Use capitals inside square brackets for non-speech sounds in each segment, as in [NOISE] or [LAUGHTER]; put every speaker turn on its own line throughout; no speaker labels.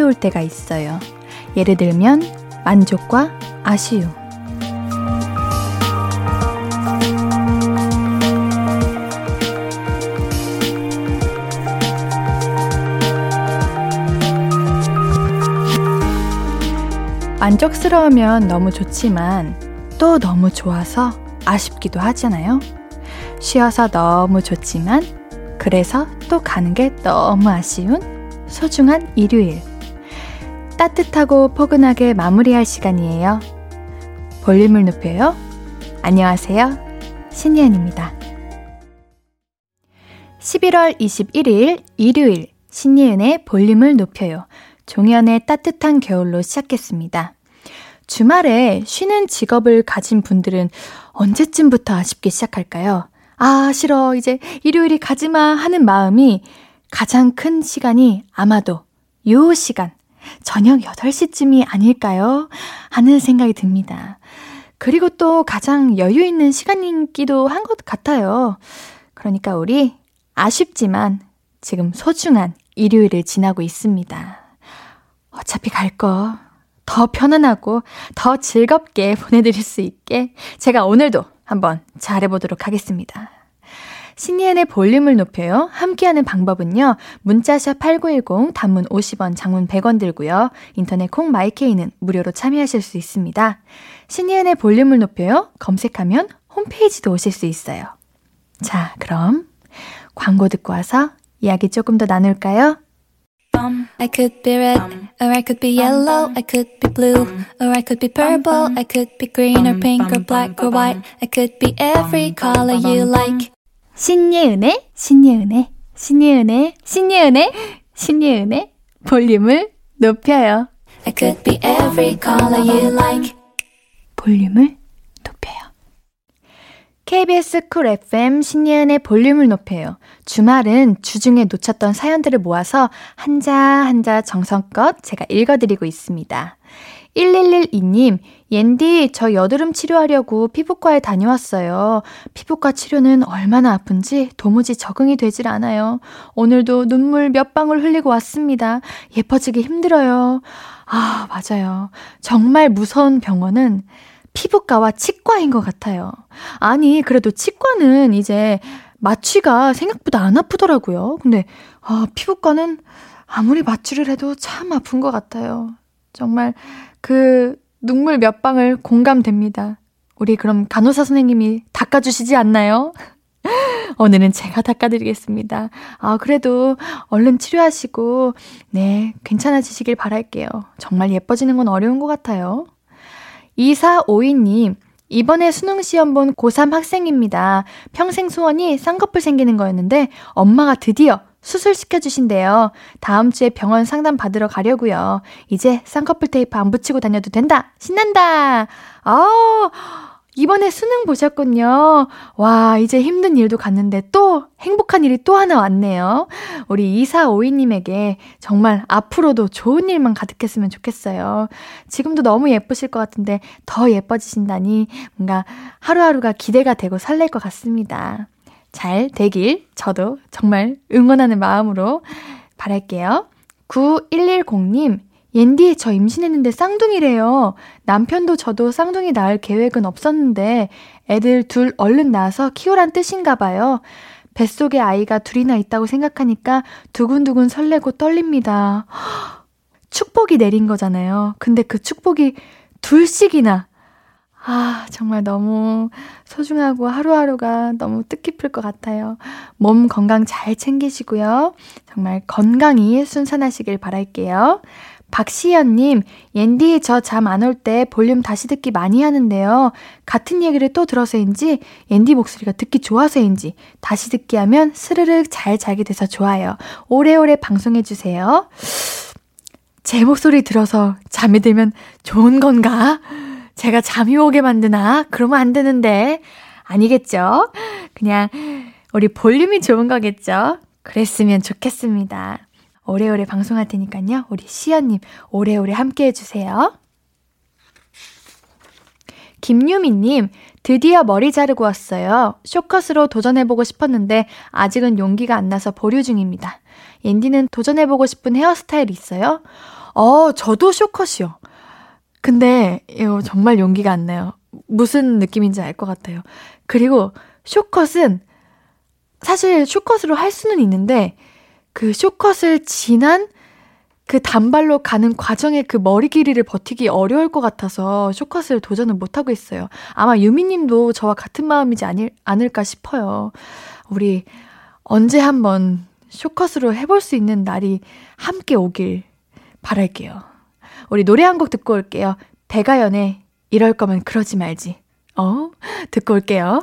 올 때가 있어요. 예를 들면 만족과 아쉬움. 만족스러우면 너무 좋지만 또 너무 좋아서 아쉽기도 하잖아요. 쉬어서 너무 좋지만 그래서 또 가는 게 너무 아쉬운 소중한 일요일. 따뜻하고 포근하게 마무리할 시간이에요. 볼륨을 높여요. 안녕하세요. 신예은입니다. 11월 21일 일요일 신예은의 볼륨을 높여요. 종현의 따뜻한 겨울로 시작했습니다. 주말에 쉬는 직업을 가진 분들은 언제쯤부터 아쉽게 시작할까요? 아, 싫어. 이제 일요일이 가지마 하는 마음이 가장 큰 시간이 아마도 요 시간, 저녁 8시쯤이 아닐까요? 하는 생각이 듭니다. 그리고 또 가장 여유 있는 시간이기도 한 것 같아요. 그러니까 우리 아쉽지만 지금 소중한 일요일을 지나고 있습니다. 어차피 갈 거 더 편안하고 더 즐겁게 [LAUGHS] 보내드릴 수 있게 제가 오늘도 한번 잘해보도록 하겠습니다. 신예은의 볼륨을 높여요. 함께하는 방법은요. 문자샵 8910 단문 50원, 장문 100원 들고요. 인터넷 콩 마이케이는 무료로 참여하실 수 있습니다. 신예은의 볼륨을 높여요. 검색하면 홈페이지도 오실 수 있어요. 자, 그럼 광고 듣고 와서 이야기 조금 더 나눌까요? I could be red, or I could be yellow, I could be blue, or I could be purple, I could be green or pink or black or white, I could be every color you like. 신예은의, 신예은의, 신예은의, 신예은의, 신예은의 볼륨을 높여요. I could be every color you like. 볼륨을 높여요. KBS 쿨 FM 신예은의 볼륨을 높여요. 주말은 주중에 놓쳤던 사연들을 모아서 한자 한자 정성껏 제가 읽어드리고 있습니다. 1112님, 옌디, 저 여드름 치료하려고 피부과에 다녀왔어요. 피부과 치료는 얼마나 아픈지 도무지 적응이 되질 않아요. 오늘도 눈물 몇 방울 흘리고 왔습니다. 예뻐지기 힘들어요. 아, 맞아요. 정말 무서운 병원은 피부과와 치과인 것 같아요. 아니, 그래도 치과는 이제 마취가 생각보다 안 아프더라고요. 근데, 아, 피부과는 아무리 마취를 해도 참 아픈 것 같아요. 정말 그 눈물 몇 방울 공감됩니다. 우리 그럼 간호사 선생님이 닦아주시지 않나요? [LAUGHS] 오늘은 제가 닦아드리겠습니다. 아, 그래도 얼른 치료하시고, 네, 괜찮아지시길 바랄게요. 정말 예뻐지는 건 어려운 것 같아요. 2452님, 이번에 수능 시험 본 고3 학생입니다. 평생 소원이 쌍꺼풀 생기는 거였는데 엄마가 드디어 수술시켜 주신대요. 다음 주에 병원 상담 받으러 가려고요. 이제 쌍꺼풀 테이프 안 붙이고 다녀도 된다. 신난다. 아, 이번에 수능 보셨군요. 와, 이제 힘든 일도 갔는데 또 행복한 일이 또 하나 왔네요. 우리 2452님에게 정말 앞으로도 좋은 일만 가득했으면 좋겠어요. 지금도 너무 예쁘실 것 같은데 더 예뻐지신다니 뭔가 하루하루가 기대가 되고 설렐 것 같습니다. 잘 되길 저도 정말 응원하는 마음으로 바랄게요. 9110님, 옌디, 저 임신했는데 쌍둥이래요. 남편도 저도 쌍둥이 낳을 계획은 없었는데 애들 둘 얼른 낳아서 키우란 뜻인가 봐요. 뱃속에 아이가 둘이나 있다고 생각하니까 두근두근 설레고 떨립니다. 축복이 내린 거잖아요. 근데 그 축복이 둘씩이나 아, 정말 너무 소중하고 하루하루가 너무 뜻깊을 것 같아요. 몸 건강 잘 챙기시고요. 정말 건강히 순산하시길 바랄게요. 박시연님, 옌디 저 잠 안 올 때 볼륨 다시 듣기 많이 하는데요. 같은 얘기를 또 들어서인지 옌디 목소리가 듣기 좋아서인지 다시 듣기 하면 스르륵 잘 자게 돼서 좋아요. 오래오래 방송해주세요. 제 목소리 들어서 잠이 들면 좋은 건가? 제가 잠이 오게 만드나? 그러면 안 되는데. 아니겠죠? 그냥 우리 볼륨이 좋은 거겠죠? 그랬으면 좋겠습니다. 오래오래 방송할 테니까요. 우리 시연님 오래오래 함께 해주세요. 김유미님, 드디어 머리 자르고 왔어요. 쇼컷으로 도전해보고 싶었는데 아직은 용기가 안 나서 보류 중입니다. 옌디는 도전해보고 싶은 헤어스타일 있어요? 어, 저도 쇼컷이요. 근데 이거 정말 용기가 안 나요. 무슨 느낌인지 알 것 같아요. 그리고 쇼컷은 사실 쇼컷으로 할 수는 있는데 그 쇼컷을 지난 그 단발로 가는 과정에 그 머리 길이를 버티기 어려울 것 같아서 쇼컷을 도전을 못하고 있어요. 아마 유미님도 저와 같은 마음이지 아닐, 않을까 싶어요. 우리 언제 한번 쇼컷으로 해볼 수 있는 날이 함께 오길 바랄게요. 우리 노래 한 곡 듣고 올게요. 배가연의 이럴 거면 그러지 말지. 어? 듣고 올게요.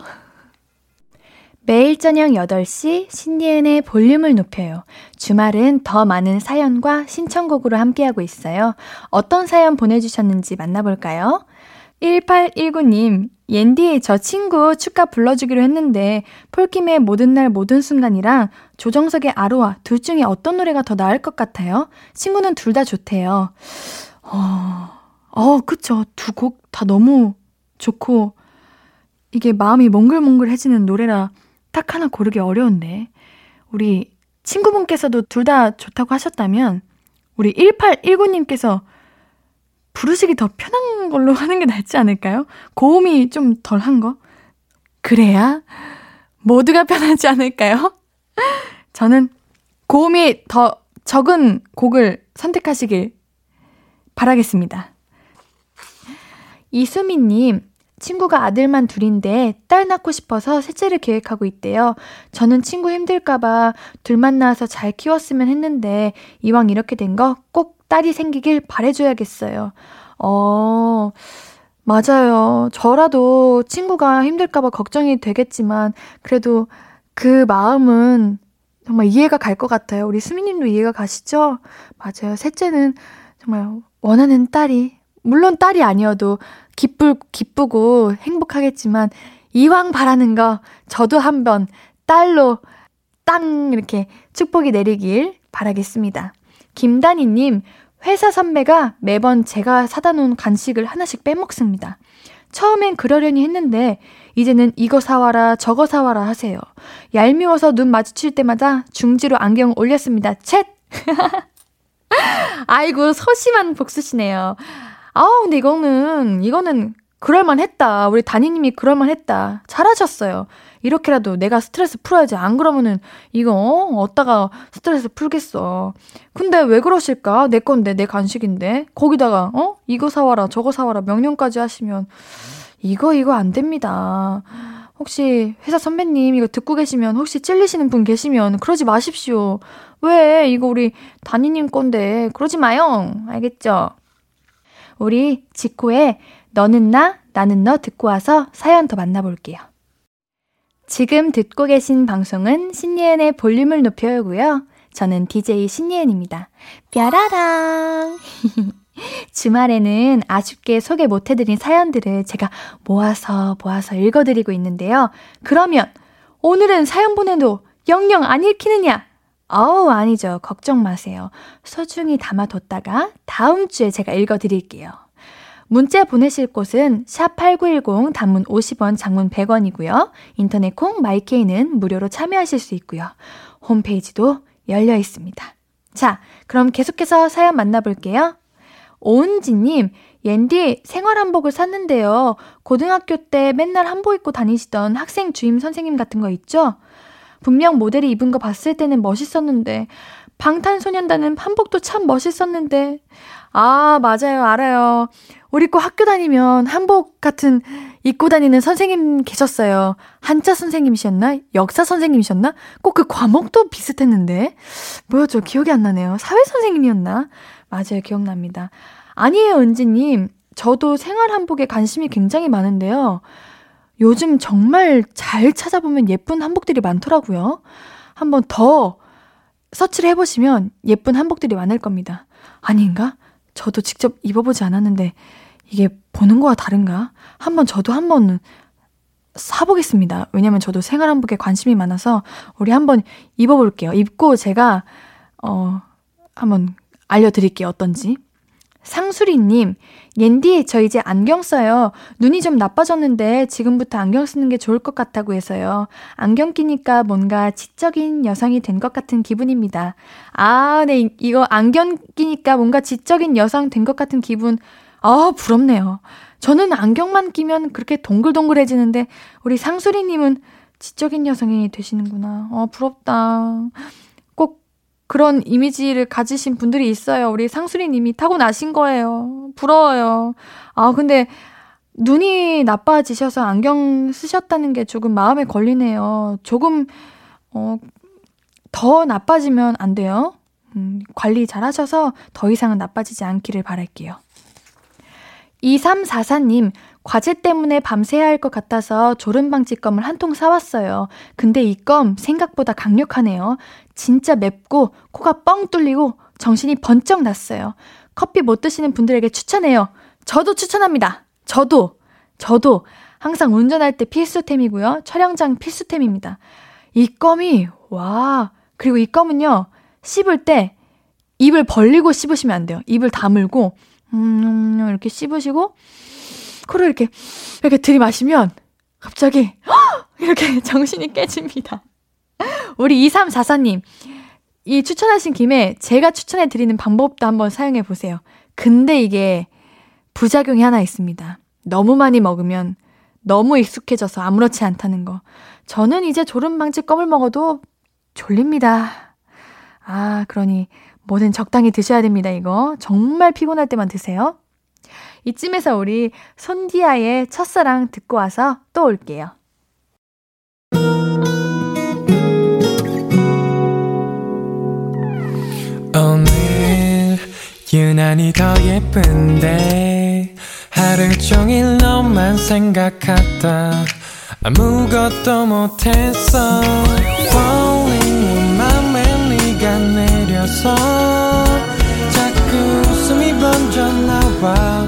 매일 저녁 8시 신예은의 볼륨을 높여요. 주말은 더 많은 사연과 신청곡으로 함께하고 있어요. 어떤 사연 보내주셨는지 만나볼까요? 1819님, 옌디, 저 친구 축가 불러주기로 했는데, 폴킴의 모든 날 모든 순간이랑 조정석의 아로하 둘 중에 어떤 노래가 더 나을 것 같아요? 친구는 둘 다 좋대요. 어, 어, 그쵸. 두 곡 다 너무 좋고, 이게 마음이 몽글몽글해지는 노래라 딱 하나 고르기 어려운데, 우리 친구분께서도 둘 다 좋다고 하셨다면, 우리 1819님께서 부르시기 더 편한 걸로 [LAUGHS] 하는 게 낫지 않을까요? 고음이 좀 덜한 거? 그래야 모두가 편하지 않을까요? [LAUGHS] 저는 고음이 더 적은 곡을 선택하시길 바라겠습니다. 이수미님, 친구가 아들만 둘인데 딸 낳고 싶어서 셋째를 계획하고 있대요. 저는 친구 힘들까봐 둘만 낳아서 잘 키웠으면 했는데 이왕 이렇게 된 거 꼭 딸이 생기길 바래줘야겠어요. 어, 맞아요. 저라도 친구가 힘들까봐 걱정이 되겠지만 그래도 그 마음은 정말 이해가 갈 것 같아요. 우리 수미님도 이해가 가시죠? 맞아요. 셋째는 정말 원하는 딸이 물론 딸이 아니어도 기쁠, 기쁘고 행복하겠지만, 이왕 바라는 거, 저도 한번 딸로 땅 이렇게 축복이 내리길 바라겠습니다. 김다니님, 회사 선배가 매번 제가 사다 놓은 간식을 하나씩 빼먹습니다. 처음엔 그러려니 했는데, 이제는 이거 사와라, 저거 사와라 하세요. 얄미워서 눈 마주칠 때마다 중지로 안경 올렸습니다. 챗! [LAUGHS] 아이고, 소심한 복수시네요. 아우, 근데 이거는, 이거는 그럴만 했다. 우리 다니님이 그럴만 했다. 잘하셨어요. 이렇게라도 내가 스트레스 풀어야지. 안 그러면은 이거 어? 어디다가 스트레스 풀겠어. 근데 왜 그러실까? 내 건데 내 간식인데 거기다가 어 이거 사와라 저거 사와라 명령까지 하시면 이거 이거 안 됩니다. 혹시 회사 선배님 이거 듣고 계시면 혹시 찔리시는 분 계시면 그러지 마십시오. 왜 이거 우리 다니님 건데 그러지 마요. 알겠죠? 우리 지코의 너는 나, 나는 너 듣고 와서 사연 더 만나볼게요. 지금 듣고 계신 방송은 신예은의 볼륨을 높여요고요. 저는 DJ 신예은입니다. 뾰라랑! [LAUGHS] 주말에는 아쉽게 소개 못해드린 사연들을 제가 모아서 모아서 읽어드리고 있는데요. 그러면 오늘은 사연 보내도 영영 안 읽히느냐? 어우, 아니죠. 걱정 마세요. 소중히 담아뒀다가 다음 주에 제가 읽어드릴게요. 문자 보내실 곳은 샵8910 단문 50원, 장문 100원이고요. 인터넷 콩 마이케이는 무료로 참여하실 수 있고요. 홈페이지도 열려 있습니다. 자, 그럼 계속해서 사연 만나볼게요. 오은지님, 옌디 생활 한복을 샀는데요. 고등학교 때 맨날 한복 입고 다니시던 학생 주임 선생님 같은 거 있죠? 분명 모델이 입은 거 봤을 때는 멋있었는데, 방탄소년단은 한복도 참 멋있었는데, 아, 맞아요. 알아요. 우리 꼭 학교 다니면 한복 같은 입고 다니는 선생님 계셨어요. 한자 선생님이셨나? 역사 선생님이셨나? 꼭 그 과목도 비슷했는데. 뭐였죠? 기억이 안 나네요. 사회 선생님이었나? 맞아요. 기억납니다. 아니에요, 은지님. 저도 생활 한복에 관심이 굉장히 많은데요. 요즘 정말 잘 찾아보면 예쁜 한복들이 많더라고요. 한번 더 서치를 해보시면 예쁜 한복들이 많을 겁니다. 아닌가? 저도 직접 입어보지 않았는데 이게 보는 거와 다른가? 한번 저도 한번 사보겠습니다. 왜냐면 저도 생활 한복에 관심이 많아서 우리 한번 입어볼게요. 입고 제가 어 한번 알려드릴게요. 어떤지. 상수리님, 옌디, 저 이제 안경 써요. 눈이 좀 나빠졌는데 지금부터 안경 쓰는 게 좋을 것 같다고 해서요. 안경 끼니까 뭔가 지적인 여성이 된 것 같은 기분입니다. 아, 네, 이거 안경 끼니까 뭔가 지적인 여성 된 것 같은 기분. 아, 부럽네요. 저는 안경만 끼면 그렇게 동글동글해지는데, 우리 상수리님은 지적인 여성이 되시는구나. 어, 부럽다. 그런 이미지를 가지신 분들이 있어요. 우리 상수리님이 타고 나신 거예요. 부러워요. 아, 근데 눈이 나빠지셔서 안경 쓰셨다는 게 조금 마음에 걸리네요. 조금, 어, 더 나빠지면 안 돼요. 음, 관리 잘 하셔서 더 이상은 나빠지지 않기를 바랄게요. 2344님, 과제 때문에 밤새야 할 것 같아서 졸음방지껌을 한 통 사왔어요. 근데 이 껌 생각보다 강력하네요. 진짜 맵고 코가 뻥 뚫리고 정신이 번쩍 났어요. 커피 못 드시는 분들에게 추천해요. 저도 추천합니다. 저도, 저도 항상 운전할 때 필수템이고요. 촬영장 필수템입니다. 이 껌이, 와. 그리고 이 껌은요, 씹을 때 입을 벌리고 씹으시면 안 돼요. 입을 다물고, 음, 이렇게 씹으시고, 코를 이렇게, 이렇게 들이마시면, 갑자기, [GASPS] 이렇게 [LAUGHS] 정신이 깨집니다. 우리 2344님, 이 추천하신 김에 제가 추천해 드리는 방법도 한번 사용해 보세요. 근데 이게 부작용이 하나 있습니다. 너무 많이 먹으면 너무 익숙해져서 아무렇지 않다는 거. 저는 이제 졸음방지 껌을 먹어도 졸립니다. 아, 그러니 뭐든 적당히 드셔야 됩니다, 이거. 정말 피곤할 때만 드세요. 이쯤에서 우리 손디아의 첫사랑 듣고 와서 또 올게요. 오늘 유난히 더 예쁜데 하루 종일 너만 생각하다 아무것도 못했어 Falling 맘에 네가 내려서 자꾸 웃음이 번져 나와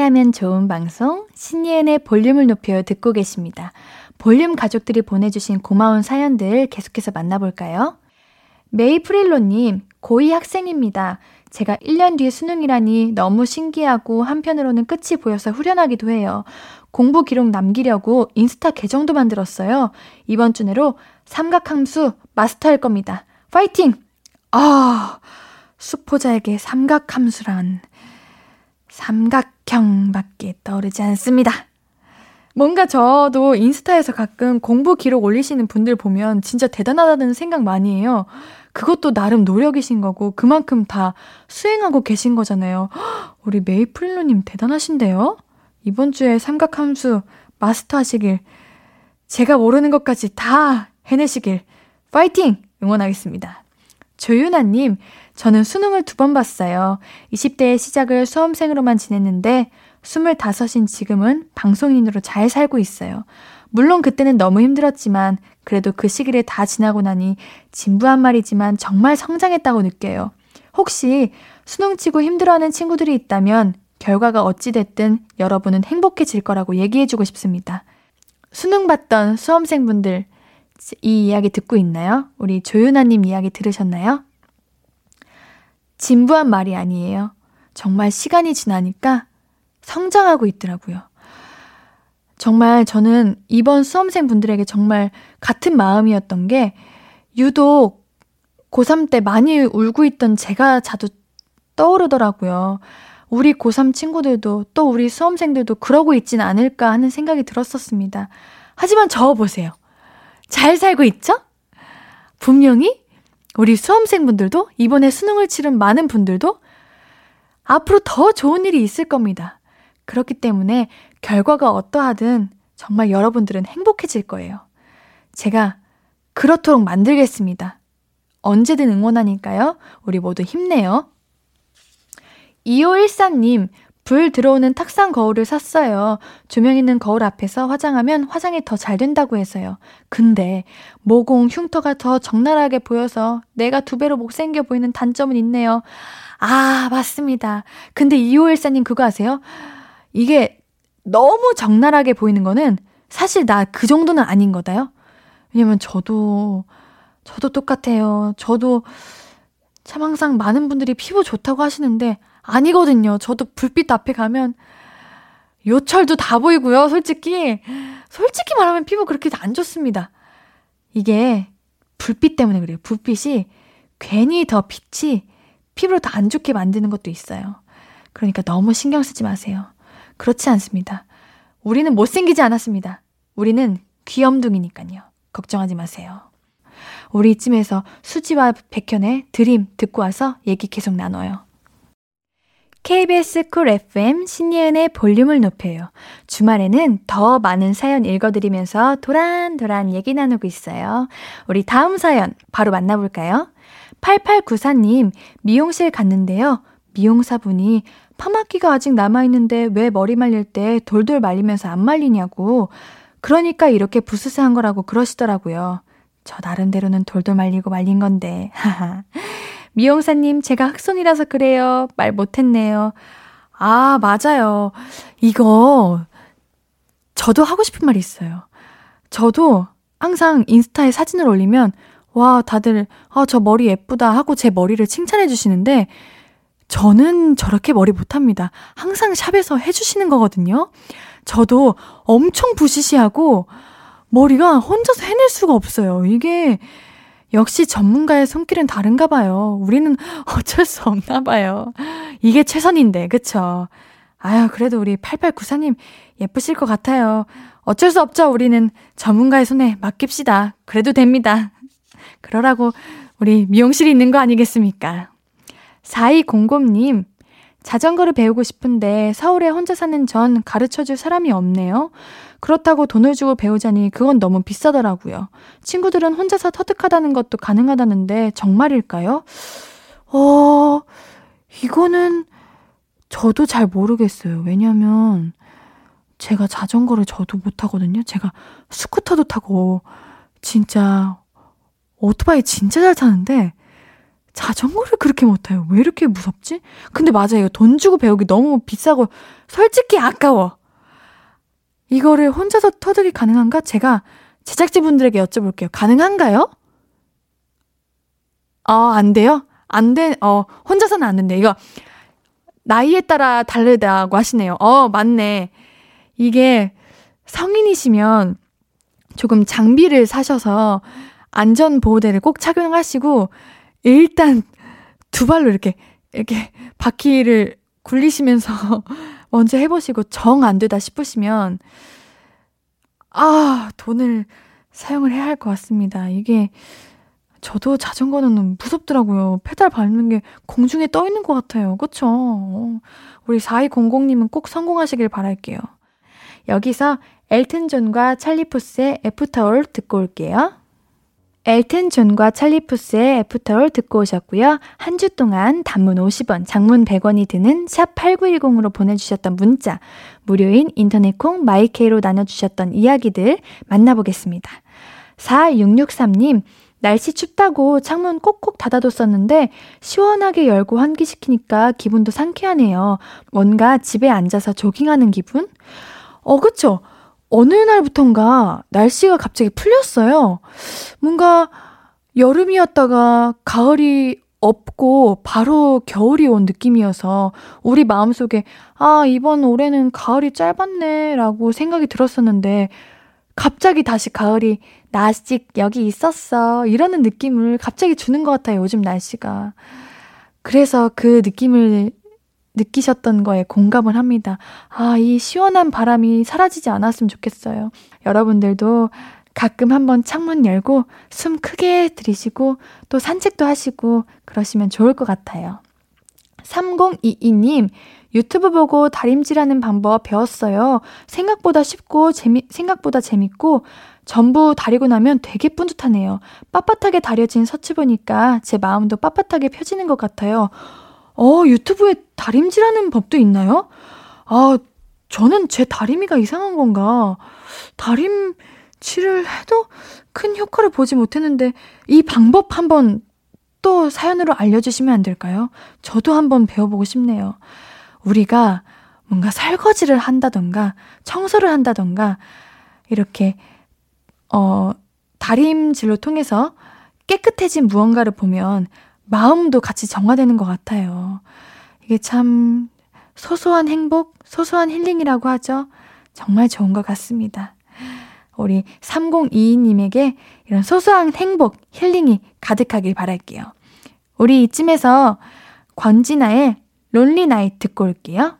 함께하면 좋은 방송 신예은의 볼륨을 높여 듣고 계십니다. 볼륨 가족들이 보내주신 고마운 사연들 계속해서 만나볼까요? 메이프릴로님, 고2 학생입니다. 제가 1년 뒤에 수능이라니 너무 신기하고 한편으로는 끝이 보여서 후련하기도 해요. 공부 기록 남기려고 인스타 계정도 만들었어요. 이번 주 내로 삼각함수 마스터할 겁니다. 파이팅! 아, 수포자에게 삼각함수란 삼각형밖에 떠오르지 않습니다. 뭔가 저도 인스타에서 가끔 공부 기록 올리시는 분들 보면 진짜 대단하다는 생각 많이 해요. 그것도 나름 노력이신 거고 그만큼 다 수행하고 계신 거잖아요. [GASPS] 우리 메이플로님 대단하신데요? 이번 주에 삼각함수 마스터 하시길 제가 모르는 것까지 다 해내시길 파이팅! 응원하겠습니다. 조윤아님, 저는 수능을 두 번 봤어요. 20대의 시작을 수험생으로만 지냈는데 25인 지금은 방송인으로 잘 살고 있어요. 물론 그때는 너무 힘들었지만 그래도 그 시기를 다 지나고 나니 진부한 말이지만 정말 성장했다고 느껴요. 혹시 수능 치고 힘들어하는 친구들이 있다면 결과가 어찌됐든 여러분은 행복해질 거라고 얘기해주고 싶습니다. 수능 봤던 수험생분들 이 이야기 듣고 있나요? 우리 조윤아님 이야기 들으셨나요? 진부한 말이 아니에요. 정말 시간이 지나니까 성장하고 있더라고요. 정말 저는 이번 수험생 분들에게 정말 같은 마음이었던 게 유독 고3 때 많이 울고 있던 제가 자주 떠오르더라고요. 우리 고3 친구들도 또 우리 수험생들도 그러고 있진 않을까 하는 생각이 들었었습니다. 하지만 저 보세요. 잘 살고 있죠? 분명히 우리 수험생분들도 이번에 수능을 치른 많은 분들도 앞으로 더 좋은 일이 있을 겁니다. 그렇기 때문에 결과가 어떠하든 정말 여러분들은 행복해질 거예요. 제가 그렇도록 만들겠습니다. 언제든 응원하니까요. 우리 모두 힘내요. 2514님, 불 들어오는 탁상 거울을 샀어요. 조명 있는 거울 앞에서 화장하면 화장이 더 잘 된다고 해서요. 근데 모공 흉터가 더 적나라하게 보여서 내가 두 배로 못생겨 보이는 단점은 있네요. 아, 맞습니다. 근데 2514님 그거 아세요? 이게 너무 적나라하게 보이는 거는 사실 나 그 정도는 아닌 거다요. 왜냐면 저도, 저도 똑같아요. 저도 참 항상 많은 분들이 피부 좋다고 하시는데 아니거든요. 저도 불빛 앞에 가면 요철도 다 보이고요. 솔직히 솔직히 말하면 피부 그렇게 안 좋습니다. 이게 불빛 때문에 그래요. 불빛이 괜히 더 빛이 피부를 더 안 좋게 만드는 것도 있어요. 그러니까 너무 신경 쓰지 마세요. 그렇지 않습니다. 우리는 못생기지 않았습니다. 우리는 귀염둥이니까요. 걱정하지 마세요. 우리 이쯤에서 수지와 백현의 Dream 듣고 와서 얘기 계속 나눠요. KBS Cool FM 신예은의 볼륨을 높여요. 주말에는 더 많은 사연 읽어드리면서 도란도란 얘기 나누고 있어요. 우리 다음 사연 바로 만나볼까요? 8894님, 미용실 갔는데요. 미용사분이 파마기가 아직 남아있는데 왜 머리 말릴 때 돌돌 말리면서 안 말리냐고. 그러니까 이렇게 부스스한 거라고 그러시더라고요. 저 나름대로는 돌돌 말리고 말린 건데. [LAUGHS] 미용사님, 제가 흑손이라서 그래요. 말 못했네요. 아, 맞아요. 이거, 저도 하고 싶은 말이 있어요. 저도 항상 인스타에 사진을 올리면, 와, 다들, 아, 저 머리 예쁘다 하고 제 머리를 칭찬해 주시는데, 저는 저렇게 머리 못합니다. 항상 샵에서 해주시는 거거든요. 저도 엄청 부시시하고, 머리가 혼자서 해낼 수가 없어요. 이게, 역시 전문가의 손길은 다른가 봐요. 우리는 어쩔 수 없나 봐요. 이게 최선인데, 그쵸? 아유, 그래도 우리 8894님 예쁘실 것 같아요. 어쩔 수 없죠. 우리는 전문가의 손에 맡깁시다. 그래도 됩니다. 그러라고 우리 미용실이 있는 거 아니겠습니까? 4200님, 자전거를 배우고 싶은데 서울에 혼자 사는 전 가르쳐 줄 사람이 없네요. 그렇다고 돈을 주고 배우자니 그건 너무 비싸더라고요. 친구들은 혼자서 터득하다는 것도 가능하다는데 정말일까요? 어, 이거는 저도 잘 모르겠어요. 왜냐면 제가 자전거를 저도 못 하거든요. 제가 스쿠터도 타고 진짜 오토바이 진짜 잘 타는데 자전거를 그렇게 못 타요. 왜 이렇게 무섭지? 근데 맞아요. 돈 주고 배우기 너무 비싸고 솔직히 아까워. 이거를 혼자서 터득이 가능한가? 제가 제작진분들에게 여쭤볼게요. 가능한가요? 어, 안 돼요? 안 돼, 어, 혼자서는 안 된대. 이거, 나이에 따라 다르다고 하시네요. 어, 맞네. 이게 성인이시면 조금 장비를 사셔서 안전보호대를 꼭 착용하시고, 일단 두 발로 이렇게, 이렇게 바퀴를 굴리시면서 [LAUGHS] 먼저 해보시고 정 안 되다 싶으시면, 아, 돈을 사용을 해야 할 것 같습니다. 이게, 저도 자전거는 무섭더라고요. 페달 밟는 게 공중에 떠 있는 것 같아요. 그쵸? 우리 4200님은 꼭 성공하시길 바랄게요. 여기서 엘튼 존과 찰리 푸스의 After All 듣고 올게요. 엘튼 존과 찰리 푸스의 After All 듣고 오셨고요. 한 주 동안 단문 50원, 장문 100원이 드는 샵 8910으로 보내주셨던 문자, 무료인 인터넷 콩 마이케이로 나눠주셨던 이야기들 만나보겠습니다. 4663님, 날씨 춥다고 창문 꼭꼭 닫아뒀었는데 시원하게 열고 환기시키니까 기분도 상쾌하네요. 뭔가 집에 앉아서 조깅하는 기분? 어, 그쵸? 어느 날부턴가 날씨가 갑자기 풀렸어요. 뭔가 여름이었다가 가을이 없고 바로 겨울이 온 느낌이어서 우리 마음속에 아, 이번 올해는 가을이 짧았네 라고 생각이 들었었는데 갑자기 다시 가을이 나 아직 여기 있었어 이러는 느낌을 갑자기 주는 것 같아요. 요즘 날씨가. 그래서 그 느낌을 느끼셨던 거에 공감을 합니다. 아, 이 시원한 바람이 사라지지 않았으면 좋겠어요. 여러분들도 가끔 한번 창문 열고 숨 크게 들이쉬고 또 산책도 하시고 그러시면 좋을 것 같아요. 3022님, 유튜브 보고 다림질하는 방법 배웠어요. 생각보다 쉽고 재미, 생각보다 재밌고 전부 다리고 나면 되게 뿌듯하네요. 빳빳하게 다려진 서치 보니까 제 마음도 빳빳하게 펴지는 것 같아요. 어, 유튜브에 다림질하는 법도 있나요? 아, 저는 제 다리미가 이상한 건가? 다림치를 해도 큰 효과를 보지 못했는데 이 방법 한번 또 사연으로 알려주시면 안 될까요? 저도 한번 배워보고 싶네요. 우리가 뭔가 설거지를 한다던가 청소를 한다던가 이렇게 어 다림질로 통해서 깨끗해진 무언가를 보면 마음도 같이 정화되는 것 같아요. 이게 참 소소한 행복, 소소한 힐링이라고 하죠. 정말 좋은 것 같습니다. 우리 3022님에게 이런 소소한 행복, 힐링이 가득하길 바랄게요. 우리 이쯤에서 권진아의 론리 나이 듣고 올게요.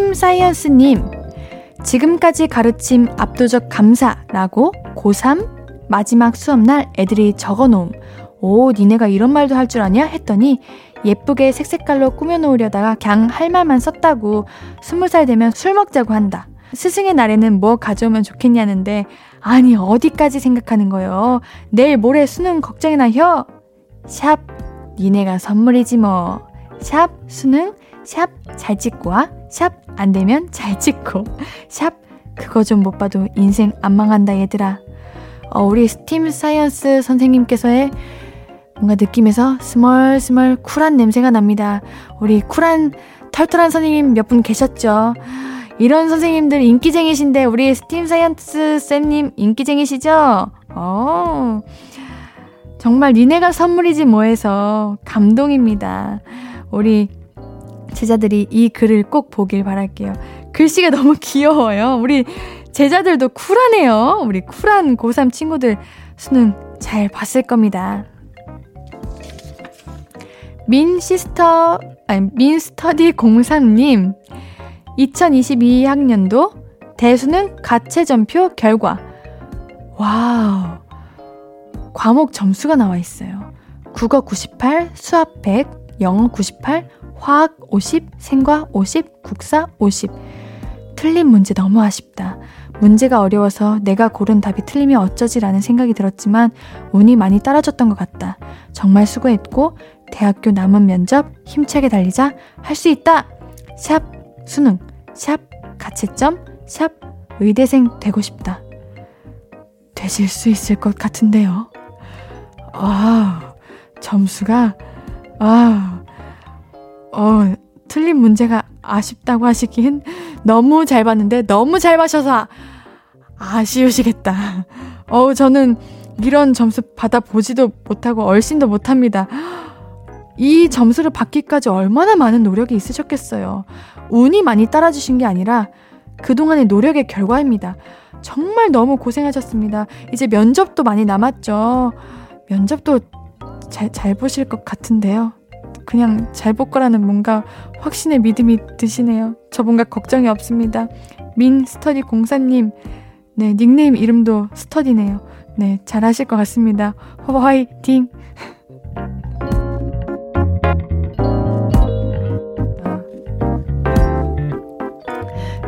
스팀 사이언스님, 지금까지 가르침 압도적 감사라고 고3 마지막 수업날 애들이 적어 놓음. 오, 니네가 이런 말도 할 줄 아냐? 했더니 예쁘게 색색깔로 꾸며놓으려다가 그냥 할 말만 썼다고 스무 살 되면 술 먹자고 한다. 스승의 날에는 뭐 가져오면 좋겠냐는데 아니 어디까지 생각하는 거요. 내일 모레 수능 걱정이나 혀. 샵 니네가 선물이지 뭐. 샵 수능 샵 잘 찍고 와. 샵 안 되면 잘 찍고. 샵 그거 좀 못 봐도 인생 안 망한다 얘들아. 어, 우리 STEAM Science 선생님께서의 뭔가 느낌에서 스멀스멀 쿨한 냄새가 납니다. 우리 쿨한 털털한 선생님 몇 분 계셨죠? 이런 선생님들 인기쟁이신데 우리 STEAM Science 쌤님 인기쟁이시죠? 어. 정말 니네가 선물이지 뭐해서 감동입니다. 우리 제자들이 이 글을 꼭 보길 바랄게요. 글씨가 [LAUGHS] 너무 귀여워요. 우리 제자들도 쿨하네요. 우리 쿨한 고3 친구들 수능 잘 봤을 겁니다. 민 시스터, 아니, 민스터디 03님, 2022학년도 대수능 가채점표 결과. Wow. 과목 점수가 나와 있어요. 국어 98, 수학 100, 영어 98, 화학 50, 생과 50, 국사 50. 틀린 문제 너무 아쉽다. 문제가 어려워서 내가 고른 답이 틀리면 어쩌지라는 생각이 들었지만 운이 많이 따라줬던 것 같다. 정말 수고했고 대학교 남은 면접 힘차게 달리자 할 수 있다. 샵 수능, 샵 가채점, 샵 의대생 되고 싶다. 되실 수 있을 것 같은데요. 아, 점수가 아, 어, 틀린 문제가 아쉽다고 하시긴 너무 잘 봤는데 너무 잘 마셔서 아쉬우시겠다. 어, 저는 이런 점수 받아보지도 못하고 얼씬도 못합니다. 이 점수를 받기까지 얼마나 많은 노력이 있으셨겠어요. 운이 많이 따라주신 게 아니라 그동안의 노력의 결과입니다. 정말 너무 고생하셨습니다. 이제 면접도 많이 남았죠. 면접도 잘, 잘 보실 것 같은데요. 그냥 잘볼 거라는 뭔가 확신의 믿음이 드시네요. 저 뭔가 걱정이 없습니다. 민 스터디 공사님, 네, 닉네임 이름도 스터디네요. 네, 잘 하실 것 같습니다. 화이팅!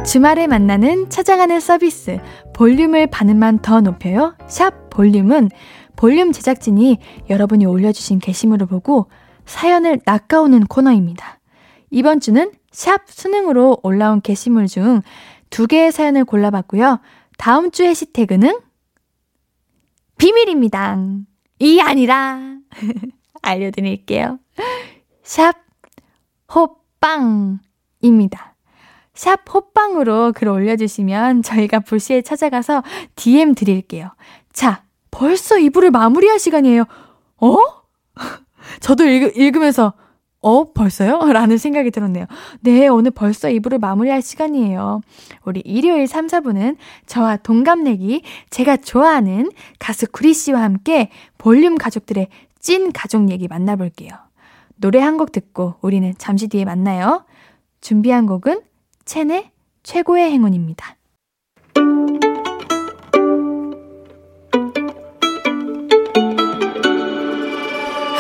주말에 만나는 찾아가는 서비스 볼륨을 반음만 더 높여요. 샵 볼륨은 볼륨 제작진이 여러분이 올려주신 게시물을 보고 사연을 낚아오는 코너입니다. 이번 주는 샵 수능으로 올라온 게시물 중 두 개의 사연을 골라봤고요. 다음 주 해시태그는 비밀입니다. 이 아니라 [LAUGHS] 알려드릴게요. 샵 호빵입니다. 샵 호빵으로 글 올려주시면 저희가 불시에 찾아가서 DM 드릴게요. 자, 벌써 2부를 마무리할 시간이에요. 어? 저도 읽, 읽으면서, 어, 벌써요? [LAUGHS] 라는 생각이 들었네요. 네, 오늘 벌써 2부를 마무리할 시간이에요. 우리 일요일 3, 4부는 저와 동갑내기, 제가 좋아하는 가수 구리 씨와 함께 볼륨 가족들의 찐 가족 얘기 만나볼게요. 노래 한 곡 듣고 우리는 잠시 뒤에 만나요. 준비한 곡은 첸의 최고의 행운입니다.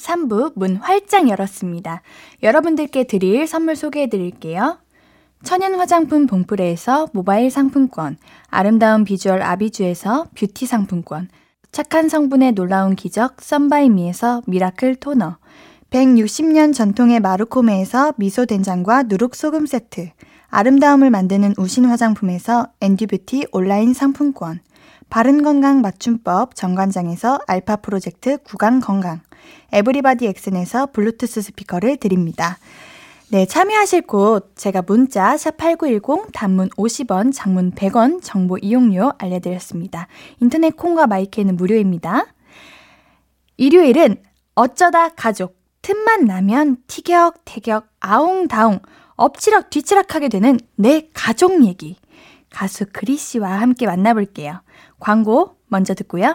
3부 문 활짝 열었습니다. 여러분들께 드릴 선물 소개해 드릴게요. 천연 화장품 봉프레에서 모바일 상품권, 아름다운 비주얼 아비주에서 뷰티 상품권, 착한 성분의 놀라운 기적 썬바이미에서 miracle 토너, 160년 전통의 마루코메에서 미소 된장과 누룩 소금 세트, 아름다움을 만드는 우신 화장품에서 엔듀뷰티 온라인 상품권, 바른 건강 맞춤법 정관장에서 알파 프로젝트 구강 건강, 에브리바디 엑슨에서 블루투스 스피커를 드립니다. 네, 참여하실 곳 제가 문자 샵8910 단문 50원, 장문 100원 정보 이용료 알려드렸습니다. 인터넷 콩과 my K는 무료입니다. 일요일은 어쩌다 가족 틈만 나면 티격태격 아웅다웅 엎치락 뒤치락하게 되는 내 가족 얘기 가수 그리 씨와 함께 만나볼게요. 광고 먼저 듣고요.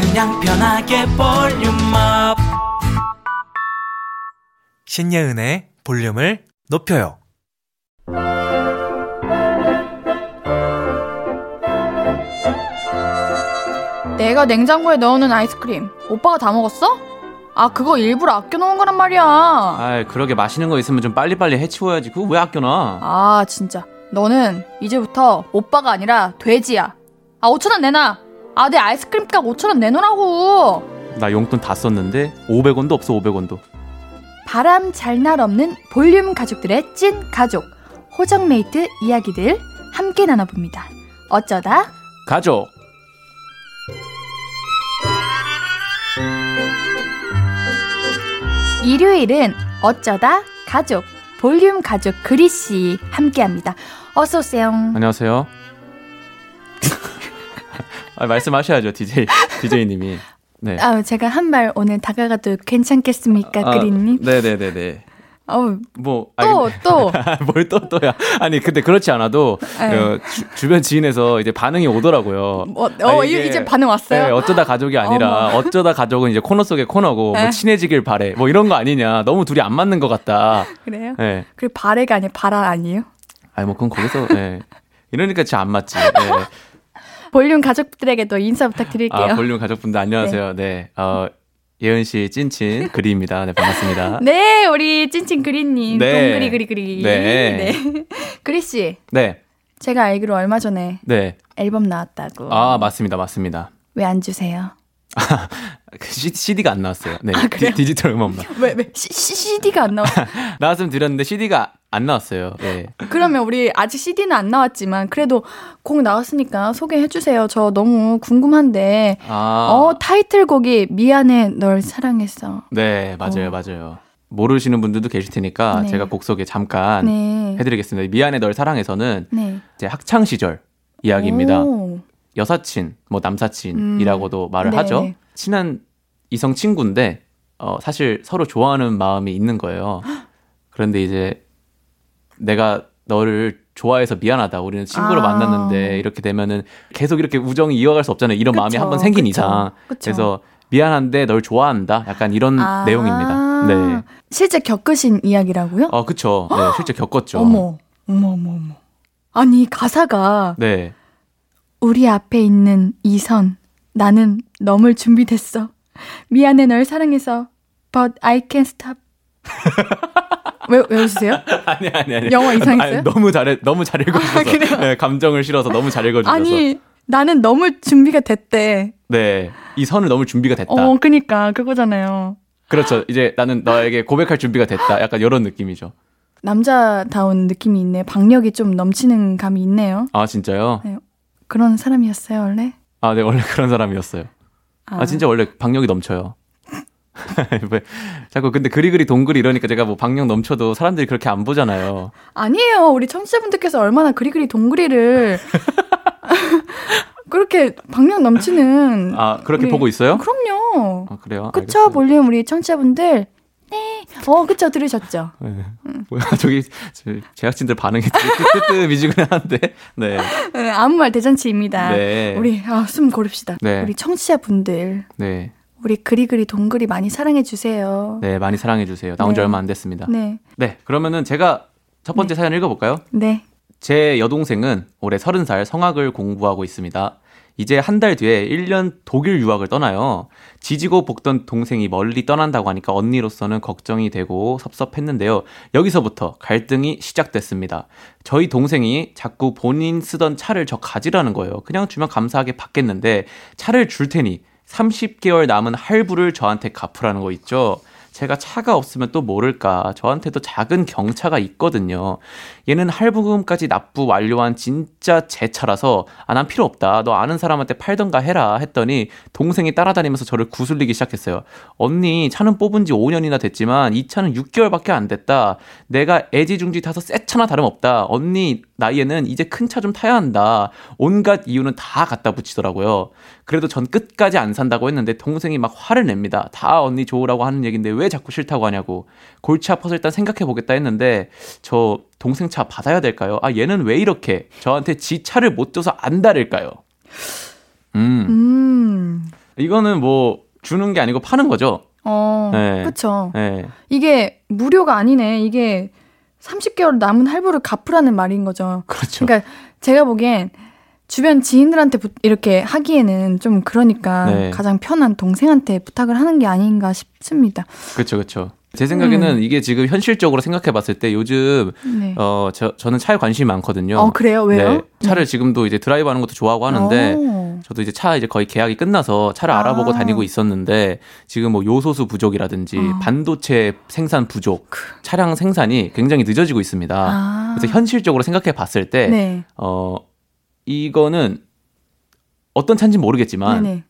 그냥 편하게 볼륨업. 신예은의 볼륨을 높여요.
내가 냉장고에 넣어놓은 아이스크림 오빠가 다 먹었어? 아 그거 일부러 아껴놓은 거란 말이야
아, 그러게 맛있는 거 있으면 좀 빨리빨리 해치워야지. 그거 왜 아껴놔?
아 진짜 너는 이제부터 오빠가 아니라 돼지야 아 5천원 내놔 아 내 아이스크림 값 5천원 내놓으라고
나 용돈 다 썼는데 500원도 없어 500원도.
바람 잘 날 없는 볼륨 가족들의 찐 가족 호적메이트 이야기들 함께 나눠봅니다 어쩌다
가족.
일요일은 어쩌다 가족 볼륨 가족 그리 씨 함께합니다. 어서 오세요.
안녕하세요. [LAUGHS] 아, 말씀하셔야죠, DJ, DJ님이. 네.
아, 제가 한 말 오늘 다가가도 괜찮겠습니까, 그리님?
네네네네.
어우,
뭐,
또, 또. [LAUGHS]
뭘 또, 또야. 아니, 근데 그렇지 않아도,
네.
어, 주, 변 지인에서 이제 반응이 오더라고요.
뭐, 어,
아,
이게, 이제 반응 왔어요?
네, 어쩌다 가족이 아니라,
어머.
어쩌다 가족은 이제 코너 속의 코너고,
네.
뭐 친해지길 바래. 뭐 이런 거 아니냐. 너무 둘이 안 맞는 것 같다.
그래요?
네.
그리고 바래가 아니라 바라 아니에요?
아니, 뭐, 그건 거기서, 예. 이러니까 진짜 안 맞지. 예.
볼륨 가족들에게도 인사 부탁드릴게요.
아, 볼륨 가족분들 안녕하세요. 네. 어, 예은 씨 찐친 그리입니다. 네, 반갑습니다. [LAUGHS]
네, 우리 찐찐 그리님.
네.
동그리 그리 그리.
네.
그리 씨,
네.
제가 알기로 얼마 전에
네.
앨범 나왔다고.
아, 맞습니다. 맞습니다.
왜 안 주세요? [LAUGHS]
그 CD, 가 안 나왔어요. 네.
아?
디, 지털 음원만.
왜, 왜? 시, 시, CD가 안 나와. [LAUGHS]
나왔으면 드렸는데 CD가 안 나왔어요. 네.
그러면 우리 아직 CD는 안 나왔지만 그래도 곡 나왔으니까 소개해 주세요. 저 너무 궁금한데.
아.
어, 타이틀곡이 미안해 널 사랑했어.
네, 맞아요.
어.
맞아요. 모르시는 분들도 계실 테니까
네.
제가 곡 소개 잠깐
네.
해드리겠습니다. 미안해 널 사랑해서는
네.
제 학창 시절 이야기입니다.
오.
여사친, 뭐 남사친이라고도 말을
네.
하죠. 친한 이성 친구인데 어, 사실 서로 좋아하는 마음이 있는 거예요. 그런데 이제 내가 너를 좋아해서 미안하다. 우리는 친구로
아.
만났는데 이렇게 되면은 계속 이렇게 우정이 이어갈 수 없잖아요. 이런 마음이
그쵸,
한번 생긴
그쵸,
이상.
그쵸.
그래서 미안한데 널 좋아한다. 약간 이런
아.
내용입니다. 네.
실제 겪으신 이야기라고요?
어, 그쵸. 네, 실제 겪었죠.
어머, 어머, 어머, 어머. 아니, 가사가
네.
우리 앞에 있는 이 선, 나는 넘을 준비됐어. 미안해, 널 사랑해서. But I can't stop. [LAUGHS] 왜, 왜 웃으세요? [LAUGHS]
아니, 아니, 아니.
영어 이상했어요?
아니, 너무 잘해, 너무 잘 읽어주셔서.
아, 그래요?
네, 감정을 실어서 너무 잘 읽어주셔서.
아니, 나는 넘을 준비가 됐대.
네. 이 선을 넘을 준비가 됐다.
어, 그니까, 그거잖아요.
그렇죠. 이제 나는 너에게 고백할 준비가 됐다. 약간 이런 느낌이죠.
남자다운 느낌이 있네. 박력이 좀 넘치는 감이 있네요.
아, 진짜요?
네. 그런 사람이었어요, 원래?
아, 네, 원래 그런 사람이었어요. 아, 진짜 원래 박력이 넘쳐요. [LAUGHS] 왜, 자꾸 근데 그리그리 동그리 이러니까 제가 뭐 박력 넘쳐도 사람들이 그렇게 안 보잖아요.
아니에요. 우리 청취자분들께서 얼마나 그리그리 동그리를 [LAUGHS] 그렇게 박력 넘치는
아, 그렇게
우리-
보고 있어요?
그럼요.
아, 그래요?
그쵸
알겠습니다.
볼륨 우리 청취자분들 네. 어 그쵸 들으셨죠.
네. 뭐야, 저기, 저 제작진들 반응이 뜨뜨뜨 미지근한데. 네.
네, 아무 말 대잔치입니다.
네.
우리 아, 숨 고릅시다.
네.
우리 청취자분들
네.
우리 그리그리 동그리 많이 사랑해 주세요.
네, 많이 사랑해 주세요. 나온 지
네.
얼마 안 됐습니다. 네.
네.
그러면은 제가 첫 번째 사연 읽어볼까요?
네.
제 여동생은 올해 30살 성악을 공부하고 있습니다. 이제 한 달 뒤에 1년 독일 유학을 떠나요. 지지고 볶던 동생이 멀리 떠난다고 하니까 언니로서는 걱정이 되고 섭섭했는데요. 여기서부터 갈등이 시작됐습니다. 저희 동생이 자꾸 본인 쓰던 차를 저 가지라는 거예요. 그냥 주면 감사하게 받겠는데 차를 줄 테니 30개월 남은 할부를 저한테 갚으라는 거 있죠. 제가 차가 없으면 또 모를까. 저한테도 작은 경차가 있거든요. 얘는 할부금까지 납부 완료한 진짜 제 차라서 아, 난 필요 없다. 너 아는 사람한테 팔던가 해라. 했더니 동생이 따라다니면서 저를 구슬리기 시작했어요. 언니, 차는 뽑은 지 5년이나 됐지만 이 차는 6개월밖에 안 됐다. 내가 애지중지 타서 새 차나 다름없다. 언니 나이에는 이제 큰 차 좀 타야 한다. 온갖 이유는 다 갖다 붙이더라고요. 그래도 전 끝까지 안 산다고 했는데 동생이 막 화를 냅니다. 다 언니 좋으라고 하는 얘긴데 왜 자꾸 싫다고 하냐고. 골치 아파서 일단 생각해 보겠다 했는데 저 동생 차 받아야 될까요? 아 얘는 왜 이렇게 저한테 지 차를 못 줘서 안달일까요? 음
음.
이거는 뭐 주는 게 아니고 파는 거죠.
어.
네.
그쵸.
네.
이게 무료가 아니네. 이게 30개월 남은 할부를 갚으라는 말인 거죠.
그렇죠.
그러니까 제가 보기엔 주변 지인들한테 부- 이렇게 하기에는 좀 그러니까
네.
가장 편한 동생한테 부탁을 하는 게 아닌가 싶습니다.
그렇죠. 그렇죠. 제 생각에는
음.
이게 지금 현실적으로 생각해 봤을 때 요즘
네.
어 저, 저는 차에 관심이 많거든요.
어, 그래요? 왜요?
네, 차를 지금도 이제 드라이브 하는 것도 좋아하고 하는데
오.
저도 이제 차 이제 거의 계약이 끝나서 차를
아.
알아보고 다니고 있었는데 지금 뭐 요소수 부족이라든지
아.
반도체 생산 부족, 차량 생산이 굉장히 늦어지고 있습니다.
아.
그래서 현실적으로 생각해 봤을 때
네.
어, 이거는 어떤 차인지 모르겠지만
네네.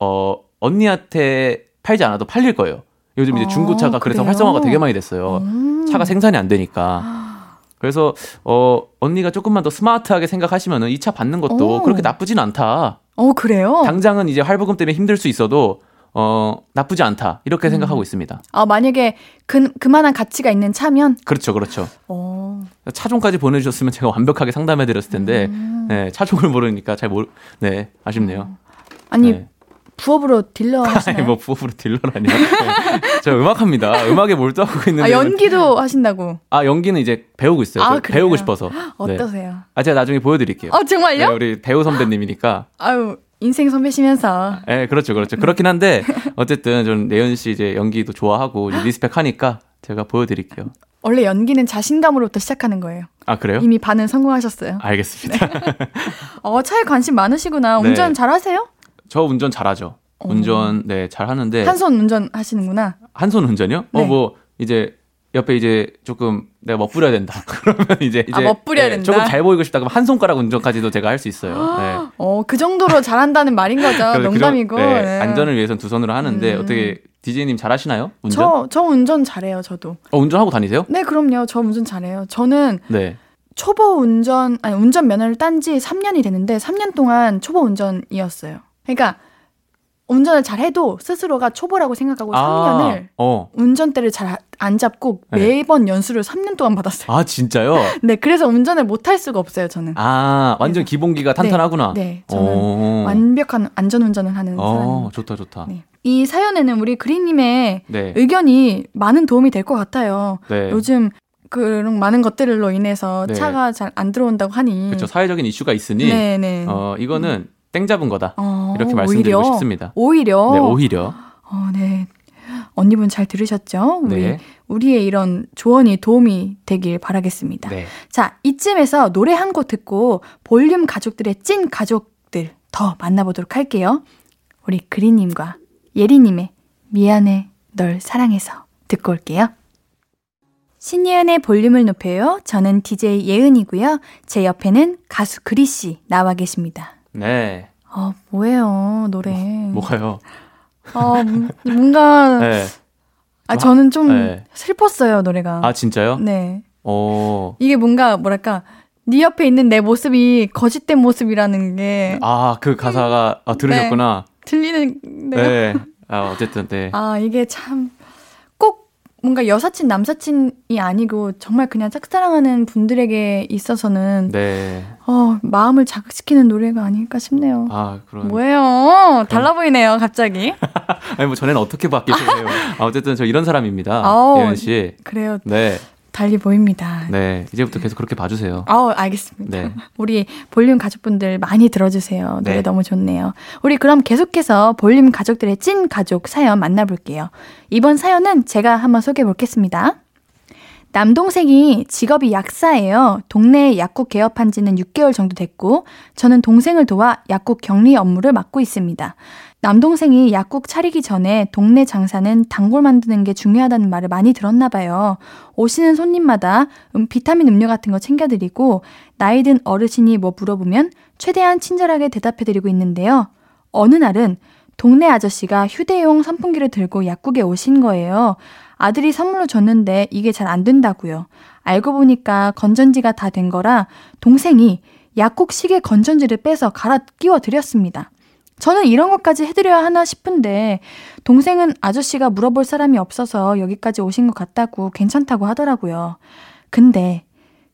어, 언니한테 팔지 않아도 팔릴 거예요. 요즘 이제
어,
중고차가 그래서
그래요?
활성화가 되게 많이 됐어요.
음.
차가 생산이 안 되니까. 그래서 어 언니가 조금만 더 스마트하게 생각하시면은 이 차 받는 것도
오.
그렇게 나쁘진 않다.
어, 그래요?
당장은 이제 할부금 때문에 힘들 수 있어도 어 나쁘지 않다. 이렇게
음.
생각하고 있습니다.
아, 만약에 그, 그만한 가치가 있는 차면,
그렇죠, 그렇죠.
어.
차종까지 보내주셨으면 제가 완벽하게 상담해 드렸을 텐데,
음.
네, 차종을 모르니까 잘 모르, 네, 아쉽네요.
아니,
네.
부업으로 딜러 [LAUGHS]
아니,
하시나요?
뭐 부업으로 딜러라니요. 네. 저 음악합니다. 음악에 몰두하고 있는데.
아, 연기도 하신다고.
아, 연기는 이제 배우고 있어요.
아?
배우고 싶어서. 네.
어떠세요?
아, 제가 나중에 보여드릴게요.
어, 정말요?
네, 우리 배우 선배님이니까.
아유, 인생 선배시면서.
예, 그렇죠, 그렇죠. 그렇긴 한데 어쨌든 전 내연 씨 이제 연기도 좋아하고 이제 리스펙하니까 제가 보여드릴게요.
원래 연기는 자신감으로부터 시작하는 거예요.
아 그래요?
이미 반은 성공하셨어요.
알겠습니다. [LAUGHS]
어, 차에 관심 많으시구나.
네.
운전 잘하세요?
저 운전 잘하죠. 운전 네 잘하는데
한 손 운전 하시는구나.
한 손 운전이요?
네.
어뭐 이제 옆에 이제 조금 내가 멋부려야 된다. [LAUGHS] 그러면 이제 이제
아, 멋부려야
네,
된다?
조금 잘 보이고 싶다. 그러면 한 손가락 운전까지도 제가 할 수 있어요. 네.
어, 그 정도로 잘한다는 말인 거죠. [LAUGHS]
그 정-
농담이고.
네,
네.
안전을 위해서는 두 손으로 하는데
음.
어떻게 DJ님 잘하시나요? 운전?
저, 저 운전 잘해요, 저도.
어, 운전하고 다니세요?
네, 그럼요. 저 운전 잘해요. 저는
네.
초보 운전, 아니, 운전 면허를 딴 지 3년이 됐는데, 3년 동안 초보 운전이었어요. 그러니까, 운전을 잘 해도 스스로가 초보라고 생각하고 3년을
어.
운전대를 잘 안 잡고
네.
매번 연수를 3년 동안 받았어요.
아, 진짜요? [LAUGHS]
네, 그래서 운전을 못 할 수가 없어요, 저는.
아, 완전 기본기가 탄탄하구나.
네, 저는
오.
완벽한 안전 운전을 하는
어,
사람.
좋다, 좋다.
네. 이 사연에는 우리 그린님의
네.
의견이 많은 도움이 될 것 같아요.
네.
요즘 그런 많은 것들로 인해서
네.
차가 잘 안 들어온다고 하니.
그렇죠. 사회적인 이슈가 있으니
네, 네.
어, 이거는 땡 잡은 거다.
어,
이렇게 말씀드리고
오히려,
싶습니다.
오히려.
네, 오히려.
어, 네. 언니분 잘 들으셨죠? 우리
네.
우리의 이런 조언이 도움이 되길 바라겠습니다.
네.
자, 이쯤에서 노래 한 곡 듣고 볼륨 가족들의 찐 가족들 더 만나보도록 할게요. 우리 그리님과 예리님의 미안해 널 사랑해서 듣고 올게요. 신예은의 볼륨을 높여요. 저는 DJ 예은이고요. 제 옆에는 가수 그리 씨 나와 계십니다.
네.
어, 뭐예요, 노래.
뭐가요?
어, 음, 뭔가,
네.
아, 저는 좀
네.
슬펐어요, 노래가.
아, 진짜요?
네.
어.
이게 뭔가, 뭐랄까, 네 옆에 있는 내 모습이 거짓된 모습이라는 게
아, 그 가사가 아, 들으셨구나.
들리는,
네.
네.
아, 어쨌든 네.
아, 이게 참, 꼭 뭔가 여사친, 남사친이 아니고 정말 그냥 짝사랑하는 분들에게 있어서는,
네.
어, 마음을 자극시키는 노래가 아닐까 싶네요.
아, 그런
뭐예요? 달라 보이네요, 갑자기. [LAUGHS]
아니 뭐 전에는 어떻게 바뀌세요? [LAUGHS] 아, 어쨌든 저 이런 사람입니다. 예은 씨.
그래요.
네.
달리 보입니다.
네. 이제부터 계속 그렇게 봐 주세요.
아우, 알겠습니다.
네.
우리 볼륨 가족분들 많이 들어주세요. 노래
네.
너무 좋네요. 우리 그럼 계속해서 볼륨 가족들의 찐 가족 사연 만나볼게요. 이번 사연은 제가 한번 소개해 보겠습니다. 남동생이 직업이 약사예요. 동네에 약국 개업한 지는 6개월 정도 됐고, 저는 동생을 도와 약국 격리 업무를 맡고 있습니다. 남동생이 약국 차리기 전에 동네 장사는 단골 만드는 게 중요하다는 말을 많이 들었나 봐요. 오시는 손님마다 음, 비타민 음료 같은 거 챙겨드리고, 나이 든 어르신이 뭐 물어보면 최대한 친절하게 대답해드리고 있는데요. 어느 날은 동네 아저씨가 휴대용 선풍기를 들고 약국에 오신 거예요. 아들이 선물로 줬는데 이게 잘 안 된다고요. 알고 보니까 건전지가 다 된 거라 동생이 약국 시계 건전지를 빼서 갈아 끼워 드렸습니다. 저는 이런 것까지 해드려야 하나 싶은데 동생은 아저씨가 물어볼 사람이 없어서 여기까지 오신 것 같다고 괜찮다고 하더라고요. 근데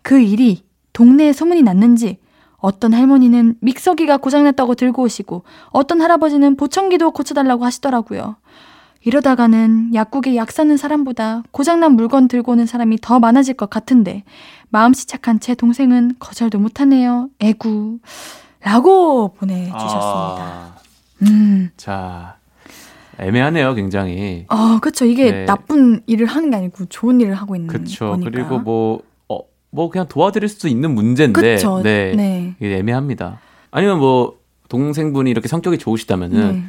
그 일이 동네에 소문이 났는지 어떤 할머니는 믹서기가 고장났다고 들고 오시고 어떤 할아버지는 보청기도 고쳐달라고 하시더라고요. 이러다가는 약국에 약 사는 사람보다 고장난 물건 들고 오는 사람이 더 많아질 것 같은데 마음씨 착한 제 동생은 거절도 못하네요. 애구. 라고 보내주셨습니다.
아,
음.
자. 애매하네요, 굉장히.
어, 그쵸. 이게
네.
나쁜 일을 하는 게 아니고 좋은 일을 하고 있는
그쵸.
거니까.
그리고 뭐, 어, 뭐 그냥 도와드릴 수 있는 문제인데.
그쵸.
네.
네.
이게 애매합니다. 아니면 뭐, 동생분이 이렇게 성격이 좋으시다면은,
네.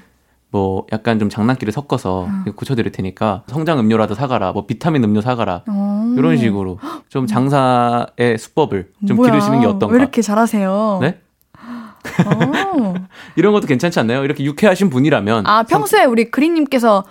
뭐, 약간 좀 장난기를 섞어서
어.
고쳐드릴 테니까, 성장 음료라도 사가라, 뭐, 비타민 음료 사가라.
어.
이런 식으로 좀 장사의 수법을 좀
뭐야,
기르시는 게 어떤가.
왜 이렇게 잘하세요?
네?
어. [LAUGHS]
이런 것도 괜찮지 않나요? 이렇게 유쾌하신 분이라면.
아, 평소에 우리 그리님께서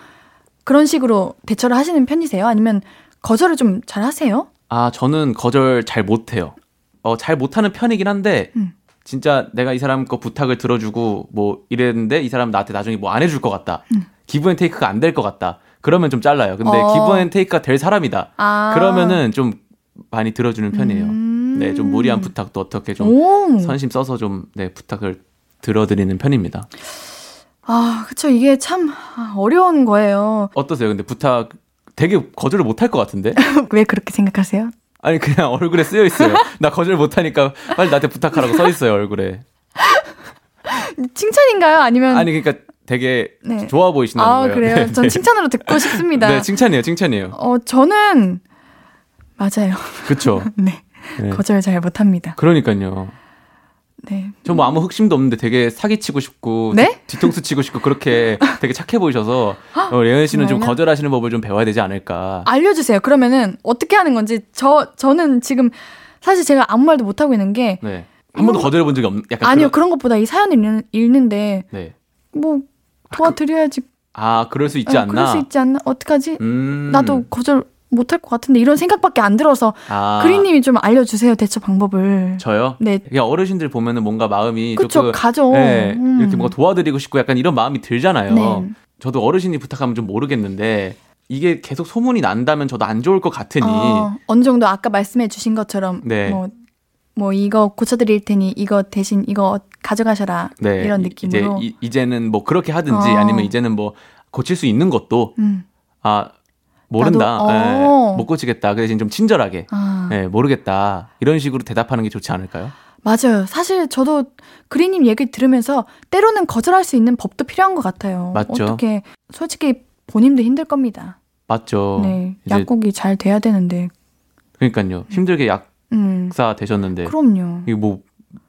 그런 식으로 대처를 하시는 편이세요? 아니면 거절을 좀 잘 하세요?
아, 저는 거절 잘 못해요. 어, 잘 못하는 편이긴 한데,
음.
진짜 내가 이 사람 거 부탁을 들어주고, 뭐, 이랬는데, 이 사람 나한테 나중에 뭐 안 해줄 것 같다. give and take가 안 될 것 같다. 그러면 좀 잘라요. 근데
음. 어.
give and take가 될 사람이다.
아.
그러면은 좀 많이 들어주는 편이에요.
음.
네, 좀 무리한 부탁도 어떻게 좀
오.
선심 써서 좀, 네, 부탁을 들어드리는 편입니다.
아, 그쵸. 이게 참 아, 어려운 거예요.
어떠세요? 근데 부탁 되게 거절을 못할 것 같은데? [LAUGHS]
왜 그렇게 생각하세요?
아니 그냥 얼굴에 쓰여 있어요. 나 거절 못 하니까 빨리 나한테 부탁하라고 써 있어요 얼굴에.
칭찬인가요? 아니면
아니 그러니까 되게
네.
좋아 보이신다는
아,
거예요.
그래요?
네,
전
네.
칭찬으로 듣고 싶습니다.
네, 칭찬이에요, 칭찬이에요.
어, 저는 맞아요.
그쵸. [LAUGHS]
네.
네.
거절 잘 못합니다.
그러니까요.
네.
저 뭐 아무 흑심도 없는데 되게 사기치고 싶고
네?
뒤, 뒤통수 치고 싶고 그렇게 [LAUGHS] 되게 착해 보이셔서 어, 예은 씨는 좀
정말요?
거절하시는 법을 좀 배워야 되지 않을까.
알려주세요. 그러면은 어떻게 하는 건지 저 저는 지금 사실 제가 아무 말도 못 하고 있는 게
네. 한 번도 거절해 본 적이 없. 약간
아니요
그런-
그런 것보다 이 사연을 읽는, 읽는데
네.
뭐 도와드려야지.
아 그럴 수 있지
어,
않나.
그럴 수 있지 않나? 어떡하지?
음.
나도 거절 못할 것 같은데 이런 생각밖에 안 들어서
아,
그린님이 좀 알려주세요 대처 방법을.
저요?
네.
그냥 어르신들 보면은 뭔가 마음이
그쵸
조금
가죠.
네,
음.
이렇게 뭔가 도와드리고 싶고 약간 이런 마음이 들잖아요.
네.
저도 어르신이 부탁하면 좀 모르겠는데 이게 계속 소문이 난다면 저도 안 좋을 것 같으니
어, 어느 정도 아까 말씀해 주신 것처럼
네.
뭐, 뭐 이거 고쳐드릴 테니 이거 대신 이거 가져가셔라
네,
이런
이-
느낌으로.
이제 이, 이제는 뭐 그렇게 하든지
어.
아니면 이제는 뭐 고칠 수 있는 것도
음.
아 모른다, 예,
어.
못 고치겠다. 그 대신 좀 친절하게,
아.
예, 모르겠다 이런 식으로 대답하는 게 좋지 않을까요?
맞아요. 사실 저도 그리님 얘기 들으면서 때로는 거절할 수 있는 법도 필요한 것 같아요.
맞죠.
어떻게 솔직히 본인도 힘들 겁니다.
맞죠.
네, 약국이 잘 돼야 되는데.
그러니까요. 힘들게
음,
약사 되셨는데
그럼요.
이거 뭐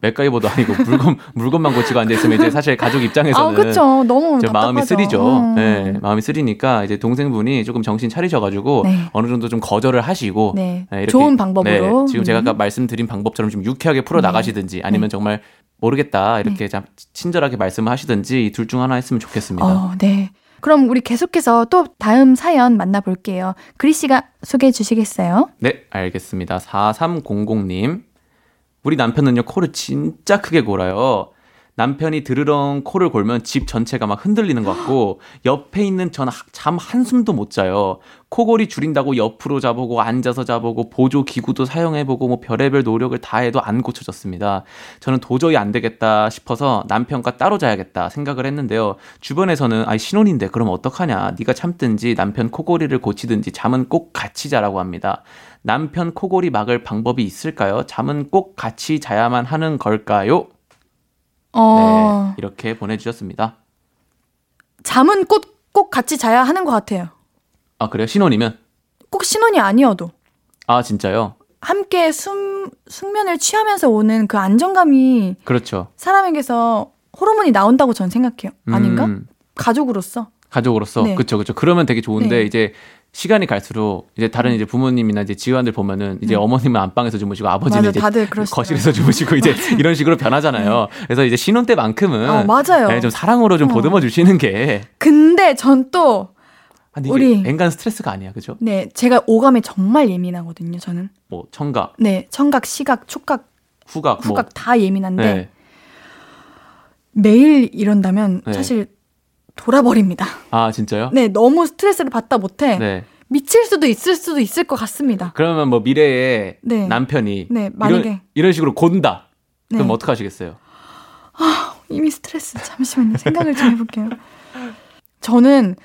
맥가이버도 아니고 [LAUGHS] 물건 물건만 고치고 앉아 있으면 이제 사실 가족
아,
입장에서는
그렇죠. 너무
저 마음이. 쓰리죠.
음.
네, 마음이 쓰리니까 이제 동생분이 조금 정신 차리셔가지고
네.
어느 정도 좀 거절을 하시고
네,
네, 이렇게-
좋은 방법으로.
네, 지금 제가
음.
아까 말씀드린 방법처럼 좀 유쾌하게 풀어
네.
나가시든지 아니면 정말 모르겠다 이렇게 참 친절하게 말씀을 하시든지 이둘중 하나 했으면 좋겠습니다.
어, 네. 그럼 우리 계속해서 또 다음 사연 만나볼게요. 그리 씨가 소개해 주시겠어요?
네, 알겠습니다. 4300님. 우리 남편은요, 코를 진짜 크게 골아요. 남편이 드르렁 코를 골면 집 전체가 막 흔들리는 것 같고, 옆에 있는 전 잠 한숨도 못 자요. 코골이 줄인다고 옆으로 자보고, 앉아서 자보고, 보조 기구도 사용해보고, 뭐 별의별 노력을 다 해도 안 고쳐졌습니다. 저는 도저히 안 되겠다 싶어서 남편과 따로 자야겠다 생각을 했는데요. 주변에서는, 아이, 신혼인데 그럼 어떡하냐. 네가 참든지 남편 코골이를 고치든지 잠은 꼭 같이 자라고 합니다. 남편 코골이 막을 방법이 있을까요? 잠은 꼭 같이 자야만 하는 걸까요?
어,
네, 이렇게 보내주셨습니다.
잠은 꼭, 꼭 같이 자야 하는 것 같아요.
아, 그래요? 신혼이면?
꼭 신혼이 아니어도.
아, 진짜요?
함께 숨, 숙면을 취하면서 오는 그 안정감이
그렇죠.
사람에게서 호르몬이 나온다고 전 생각해요. 아닌가?
음,
가족으로서.
가족으로서.
네.
그쵸, 그쵸. 그러면 되게 좋은데,
네.
이제 시간이 갈수록 이제 다른 이제 부모님이나 이제 지원들 보면은 이제
음.
어머님은 안방에서 주무시고 아버지는
맞아,
이제
다들.
거실에서 주무시고 이제 이런 식으로 변하잖아요. 그래서 이제 신혼 때만큼은
어, 맞아요.
네, 좀 사랑으로 좀
어.
보듬어 주시는 게
근데 전 또,
아니, 이게
우리-
엔간 스트레스가 아니야, 그죠?
네, 제가 오감에 정말 예민하거든요, 저는.
뭐 청각,
네, 청각, 시각, 촉각,
후각, 뭐
후각 다 예민한데,
네.
매일 이런다면
네.
사실 돌아버립니다.
아 진짜요?
네, 너무 스트레스를 받다 못해
네.
미칠 수도 있을 수도 있을 것 같습니다.
그러면 뭐 미래에
네.
남편이
네, 만약에
이런, 이런 식으로 곤다. 그럼
네.
어떡 하시겠어요?
이미 스트레스. 잠시만요. 생각을 좀 해볼게요. 저는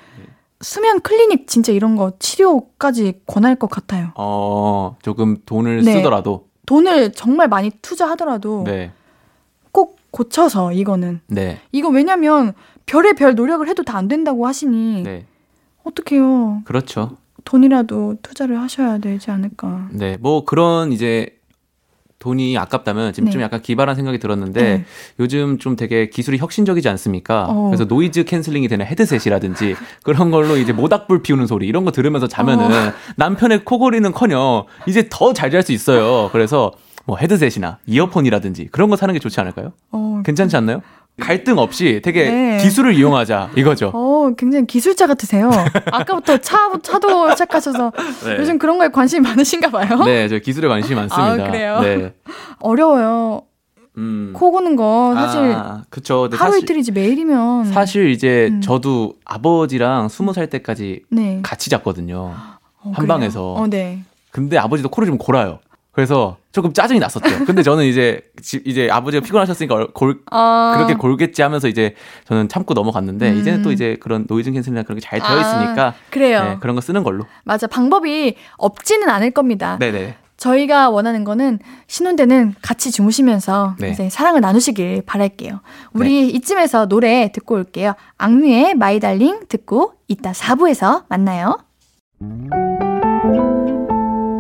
수면 클리닉 진짜 이런 거 치료까지 권할 것 같아요.
어 조금 돈을
네.
쓰더라도
돈을 정말 많이 투자하더라도
네.
꼭 고쳐서 이거는
네.
이거 왜냐면 별의 별 노력을 해도 다 안 된다고 하시니
네.
어떡해요.
그렇죠.
돈이라도 투자를 하셔야 되지 않을까.
네. 뭐 그런 이제 돈이 아깝다면 지금
네.
좀 약간 기발한 생각이 들었는데
네.
요즘 좀 되게 기술이 혁신적이지 않습니까?
어.
그래서 noise canceling이 되는 헤드셋이라든지 [LAUGHS] 그런 걸로 이제 모닥불 피우는 소리 이런 거 들으면서 자면은
어.
남편의 코골이는커녕 이제 더 잘 잘 수 있어요. 그래서 뭐 헤드셋이나 이어폰이라든지 그런 거 사는 게 좋지 않을까요?
어,
괜찮지 않나요? 갈등 없이 되게
네.
기술을 이용하자 이거죠.
어, 굉장히 기술자 같으세요. 아까부터 차, 차도 시작하셔서
네.
요즘 그런 거에 관심이 많으신가 봐요.
네, 저 기술에 관심이 많습니다.
아, 그래요?
네.
어려워요.
음.
코 고는 거 사실
아, 그쵸.
하루
사실,
이틀이지 매일이면
사실 이제
음.
저도 아버지랑 스무 살 때까지
네.
같이 잤거든요.
어,
한
그래요?
방에서.
어, 네.
근데 아버지도 코를 좀 골아요. 그래서 조금 짜증이 났었죠. 근데 저는 이제 지- 이제 아버지가 피곤하셨으니까 얼- 골,
아,
그렇게 골겠지 하면서 이제 저는 참고 넘어갔는데
음.
이제는 또 이제 그런 noise cancel이나 그런 게 잘 되어
아,
있으니까
그래요.
네, 그런 거 쓰는 걸로.
맞아. 방법이 없지는 않을 겁니다.
네네.
저희가 원하는 거는 신혼 때는 같이 주무시면서
네.
이제 사랑을 나누시길 바랄게요. 우리 이쯤에서 노래 듣고 올게요. 악뮤의 My Darling 듣고 이따 4부에서 만나요.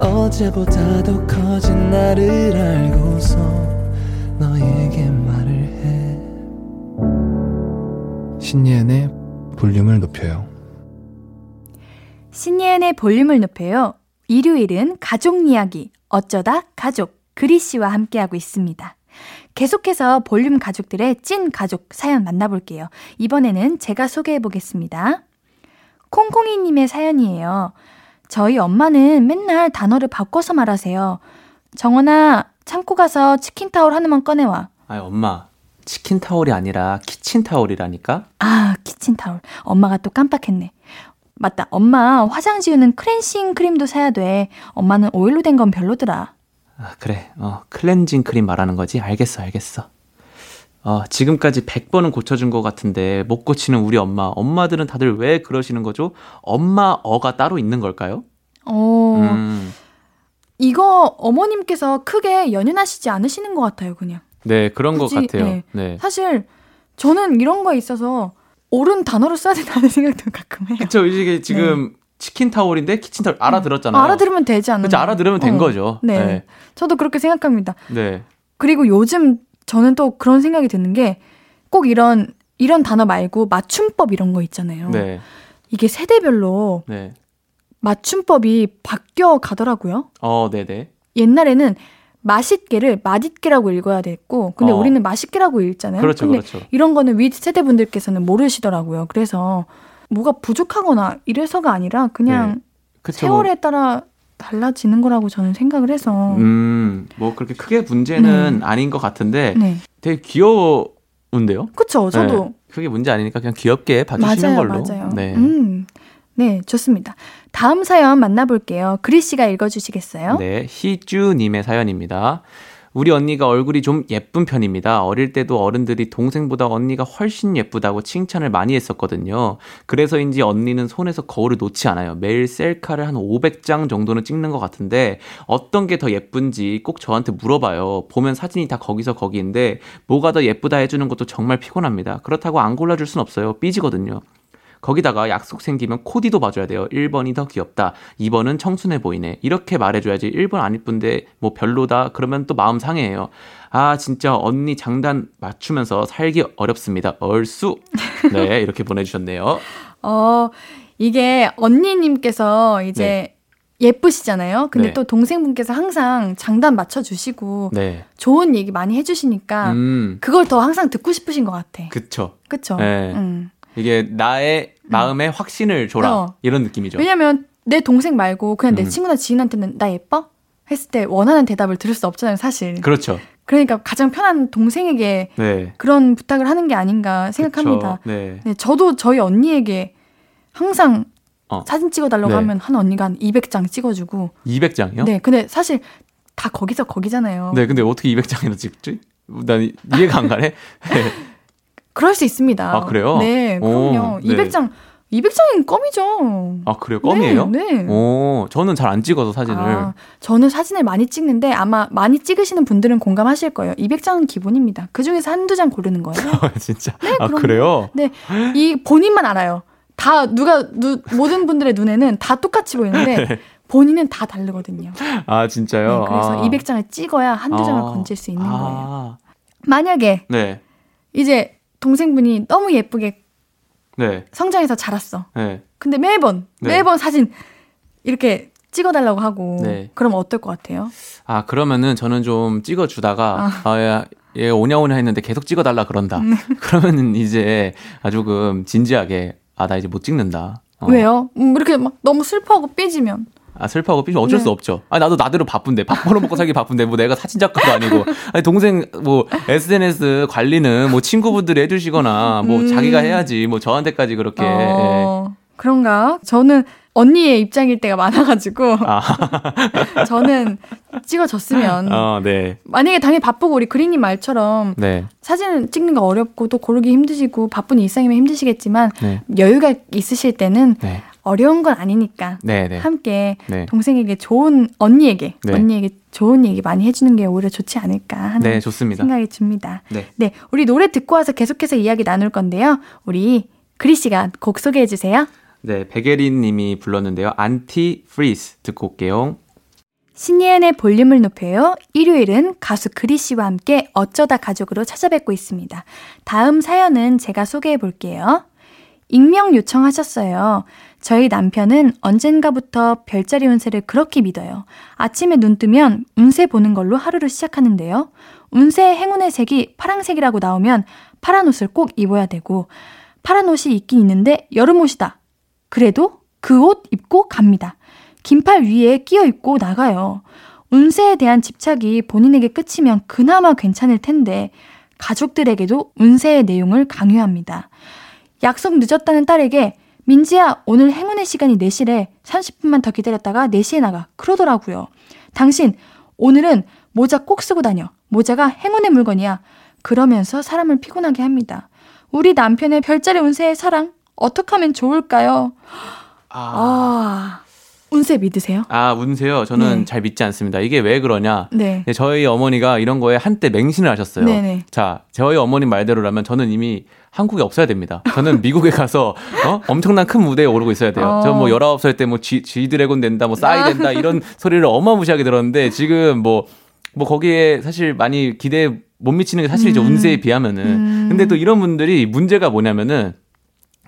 어제보다 더 커진 나를 알고서 너에게 말을 해
신예은의 볼륨을 높여요.
신예은의 볼륨을 높여요. 일요일은 가족 이야기, 어쩌다 가족, 그리 씨와 함께하고 있습니다. 계속해서 볼륨 가족들의 찐 가족 사연 만나볼게요. 이번에는 제가 소개해 보겠습니다. 콩콩이님의 사연이에요. 저희 엄마는 맨날 단어를 바꿔서 말하세요. 정원아, 창고 가서 치킨 타올 하나만 꺼내와.
아, 엄마. 치킨 타올이 아니라 키친 타올이라니까?
아, 키친 타올. 엄마가 또 깜빡했네. 맞다. 엄마 화장 지우는 크렌싱 크림도 사야 돼. 엄마는 오일로 된 건 별로더라.
아, 그래. 어, 클렌징 크림 말하는 거지? 알겠어, 알겠어. 어, 지금까지 100번은 고쳐준 것 같은데 못 고치는 우리 엄마. 엄마들은 다들 왜 그러시는 거죠? 엄마 어가 따로 있는 걸까요?
어,
음,
이거 어머님께서 크게 연연하시지 않으시는 것 같아요, 그냥.
네, 그런
굳이,
것 같아요.
네.
네.
사실 저는 이런 거에 있어서 옳은 단어를 써야 된다는 [LAUGHS] 생각도 가끔 해요.
그쵸, 이게 지금 치킨타올인데 키친타올 알아들었잖아요.
네. 알아들으면 되지 않나요?
그쵸, 알아들으면 된
어,
거죠.
네.
네.
저도 그렇게 생각합니다.
네.
그리고 요즘 저는 또 그런 생각이 드는 게 꼭 이런 이런 단어 말고 맞춤법 이런 거 있잖아요.
네.
이게 세대별로
네.
맞춤법이 바뀌어 가더라고요.
어, 네네.
옛날에는 맛있게를 맛있게라고 읽어야 됐고, 근데
어.
우리는 맛있게라고 읽잖아요.
그렇죠,
근데
그렇죠.
이런 거는 윗 세대 분들께서는 모르시더라고요. 그래서 뭐가 부족하거나 이래서가 아니라 그냥
그쵸.
세월에 따라 달라지는 거라고 저는 생각을 해서.
음, 뭐 그렇게 크게 문제는 아닌 것 같은데
네.
되게 귀여운데요?
그쵸. 저도.
네. 크게 문제 아니니까 그냥 귀엽게 봐주시는
맞아요,
걸로.
맞아요.
네.
음. 네, 좋습니다. 다음 사연 만나볼게요. 그리 씨가 읽어주시겠어요?
네, 희주님의 사연입니다. 우리 언니가 얼굴이 좀 예쁜 편입니다. 어릴 때도 어른들이 동생보다 언니가 훨씬 예쁘다고 칭찬을 많이 했었거든요. 그래서인지 언니는 손에서 거울을 놓지 않아요. 매일 셀카를 한 500장 정도는 찍는 것 같은데 어떤 게 더 예쁜지 꼭 저한테 물어봐요. 보면 사진이 다 거기서 거기인데 뭐가 더 예쁘다 해주는 것도 정말 피곤합니다. 그렇다고 안 골라줄 순 없어요. 삐지거든요. 거기다가 약속 생기면 코디도 봐줘야 돼요. 1번이 더 귀엽다. 2번은 청순해 보이네. 이렇게 말해줘야지. 1번 안 이쁜데 뭐 별로다. 그러면 또 마음 상해해요. 아 진짜 언니 장단 맞추면서 살기 어렵습니다. 얼쑤. [LAUGHS] 네 이렇게 보내주셨네요.
어, 이게 언니님께서 이제 예쁘시잖아요. 근데
네.
또 동생분께서 항상 장단 맞춰주시고
네.
좋은 얘기 많이 해주시니까
음
그걸 더 항상 듣고 싶으신 것 같아.
그쵸.
그쵸?
네.
음.
이게 나의 마음에 확신을 줘라
어.
이런 느낌이죠.
왜냐면 내 동생 말고 그냥 내
음.
친구나 지인한테는 나 예뻐? 했을 때 원하는 대답을 들을 수 없잖아요, 사실.
그렇죠.
그러니까 가장 편한 동생에게
네.
그런 부탁을 하는 게 아닌가 생각합니다.
그쵸. 네.
네, 저도 저희 언니에게 항상
어.
사진 찍어달라고
네.
하면 한 언니가 한 200장 찍어주고.
200장이요?
네, 근데 사실 다 거기서 거기잖아요.
네, 근데 어떻게 200장이나 찍지? 난 이- 이해가 안 가네. [LAUGHS] 네.
그럴 수 있습니다.
아, 그래요?
네, 그럼요.
오, 네.
200장, 200장은 껌이죠.
아, 그래요? 껌이에요?
네. 네.
오, 저는 잘 안 찍어서 사진을.
아, 저는 사진을 많이 찍는데 아마 많이 찍으시는 분들은 공감하실 거예요. 200장은 기본입니다. 그 중에서 한두 장 고르는 거예요. [LAUGHS]
진짜.
네,
아. 그래요?
네, 이 본인만 알아요. 다 누가 누, 모든 분들의 눈에는 다 똑같이 보이는데 [LAUGHS] 본인은 다 다르거든요. 네,
아, 진짜요?
그래서
아.
200장을 찍어야 한두 장을
아.
건질 수 있는 거예요.
아.
만약에
네.
이제 동생분이 너무 예쁘게
네.
성장해서 자랐어.
네.
근데 매번
네.
매번 사진 이렇게 찍어달라고 하고
네.
그럼 어떨 것 같아요?
아, 그러면은 저는 좀 찍어주다가,
아.
아, 야, 얘 오냐오냐 했는데 계속 찍어달라 그런다.
네. [LAUGHS]
그러면은 이제 아, 조금 진지하게, 아, 나 이제 못 찍는다. 어.
왜요? 음, 이렇게 막 너무 슬퍼하고 삐지면
아, 슬퍼하고 삐지면 어쩔
네.
수 없죠. 아, 나도 나대로 바쁜데. 밥 벌어먹고 살기 바쁜데. 뭐 내가 사진작가도 아니고. 아니, 동생, 뭐, SNS 관리는 뭐 친구분들이 해주시거나, 뭐
음.
자기가 해야지. 뭐 저한테까지 그렇게. 예.
어, 그런가? 저는 언니의 입장일 때가 많아가지고
아, [LAUGHS]
저는 찍어줬으면
어, 네.
만약에 당연히 바쁘고 우리 그린님 말처럼
네.
사진을 찍는 거 어렵고 또 고르기 힘드시고 바쁜 일상이면 힘드시겠지만
네.
여유가 있으실 때는
네.
어려운 건 아니니까
네. 네.
함께
네.
동생에게 좋은 언니에게
네.
언니에게 좋은 얘기 많이 해주는 게 오히려 좋지 않을까 하는
네, 좋습니다.
생각이 듭니다.
네.
네, 우리 노래 듣고 와서 계속해서 이야기 나눌 건데요. 우리 그리 씨가 곡 소개해 주세요.
네, 백예린 님이 불렀는데요. Antifreeze 듣고 올게요.
신예은의 볼륨을 높여요. 일요일은 가수 그리 씨와 함께 어쩌다 가족으로 찾아뵙고 있습니다. 다음 사연은 제가 소개해 볼게요. 익명 요청하셨어요. 저희 남편은 언젠가부터 별자리 운세를 그렇게 믿어요. 아침에 눈 뜨면 운세 보는 걸로 하루를 시작하는데요. 운세 행운의 색이 파랑색이라고 나오면 파란 옷을 꼭 입어야 되고, 파란 옷이 있긴 있는데 여름 옷이다. 그래도 그 옷 입고 갑니다. 긴팔 위에 끼어 입고 나가요. 운세에 대한 집착이 본인에게 끝이면 그나마 괜찮을 텐데, 가족들에게도 운세의 내용을 강요합니다. 약속 늦었다는 딸에게 민지야, 오늘 행운의 시간이 4시래. 30분만 더 기다렸다가 4시에 나가. 그러더라고요. 당신, 오늘은 모자 꼭 쓰고 다녀. 모자가 행운의 물건이야. 그러면서 사람을 피곤하게 합니다. 우리 남편의 별자리 운세의 사랑, 어떻게 하면 좋을까요?
아,
아, 운세 믿으세요?
아 운세요. 저는
네.
잘 믿지 않습니다. 이게 왜 그러냐?
네.
네, 저희 어머니가 이런 거에 한때 맹신을 하셨어요.
네네.
자, 저희 어머님 말대로라면 저는 이미 한국에 없어야 됩니다. 저는 미국에 가서 어? 엄청난 큰 무대에 오르고 있어야 돼요.
어.
저뭐 19살 때 뭐 G, G드래곤 된다, 뭐 싸이 된다 이런 [LAUGHS] 소리를 어마무시하게 들었는데 지금 뭐, 뭐 거기에 사실 많이 기대 못 미치는 게 사실이죠.
음.
운세에 비하면은.
음.
근데 또 이런 분들이 문제가 뭐냐면은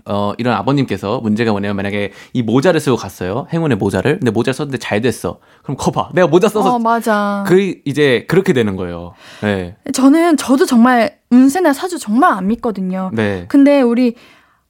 어, 이런 아버님께서 문제가 뭐냐면 만약에 이 모자를 쓰고 갔어요. 행운의 모자를. 근데 모자를 썼는데 잘 됐어. 그럼 커봐. 내가 모자 써서
어, 맞아.
그 이제 그렇게 되는 거예요. 네.
저는, 저도 정말 운세나 사주 정말 안 믿거든요.
네.
근데 우리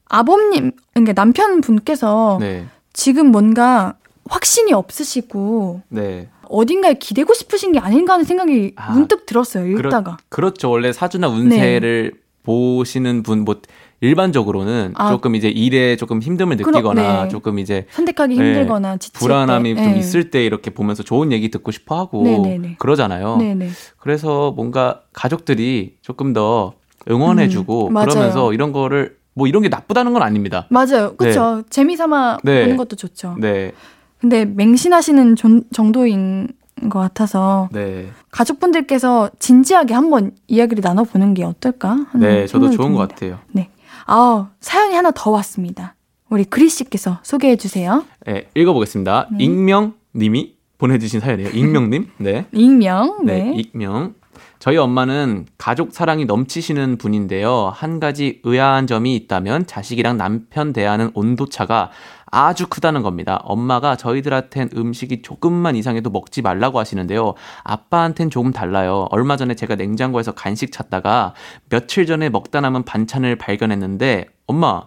아버님, 그러니까 남편 분께서
네.
지금 뭔가 확신이 없으시고
네.
어딘가에 기대고 싶으신 게 아닌가 하는 생각이
아,
문득 들었어요. 읽다가.
그렇죠. 원래 사주나 운세를 보시는 분, 뭐, 일반적으로는
네. 아.
조금 이제 일에 조금 힘듦을 느끼거나
네.
조금 이제
선택하기
네,
힘들거나
불안함이
때.
좀
네.
있을 때 이렇게 보면서 좋은 얘기 듣고 싶어 하고
네네네.
그러잖아요.
네네.
그래서 뭔가 가족들이 조금 더 응원해주고
음.
그러면서 이런 거를 뭐 이런 게 나쁘다는 건 아닙니다.
맞아요. 그렇죠. 재미삼아
네.
보는 것도 좋죠.
네.
근데 맹신하시는 존- 정도인 것 같아서
네.
가족분들께서 진지하게 한번 이야기를 나눠보는 게 어떨까? 하는
네. 저도 좋은 것
듭니다.
같아요.
네. 아 사연이 하나 더 왔습니다. 우리 그리 씨께서 소개해 주세요.
네. 읽어보겠습니다.
음.
익명 님이 보내주신 사연이에요. 익명님. 네. [LAUGHS]
익명.
네,
네.
익명. 저희 엄마는 가족 사랑이 넘치시는 분인데요. 한 가지 의아한 점이 있다면 자식이랑 남편 대하는 온도차가 아주 크다는 겁니다. 엄마가 저희들한텐 음식이 조금만 이상해도 먹지 말라고 하시는데요. 아빠한텐 조금 달라요. 얼마 전에 제가 냉장고에서 간식 찾다가 며칠 전에 먹다 남은 반찬을 발견했는데 엄마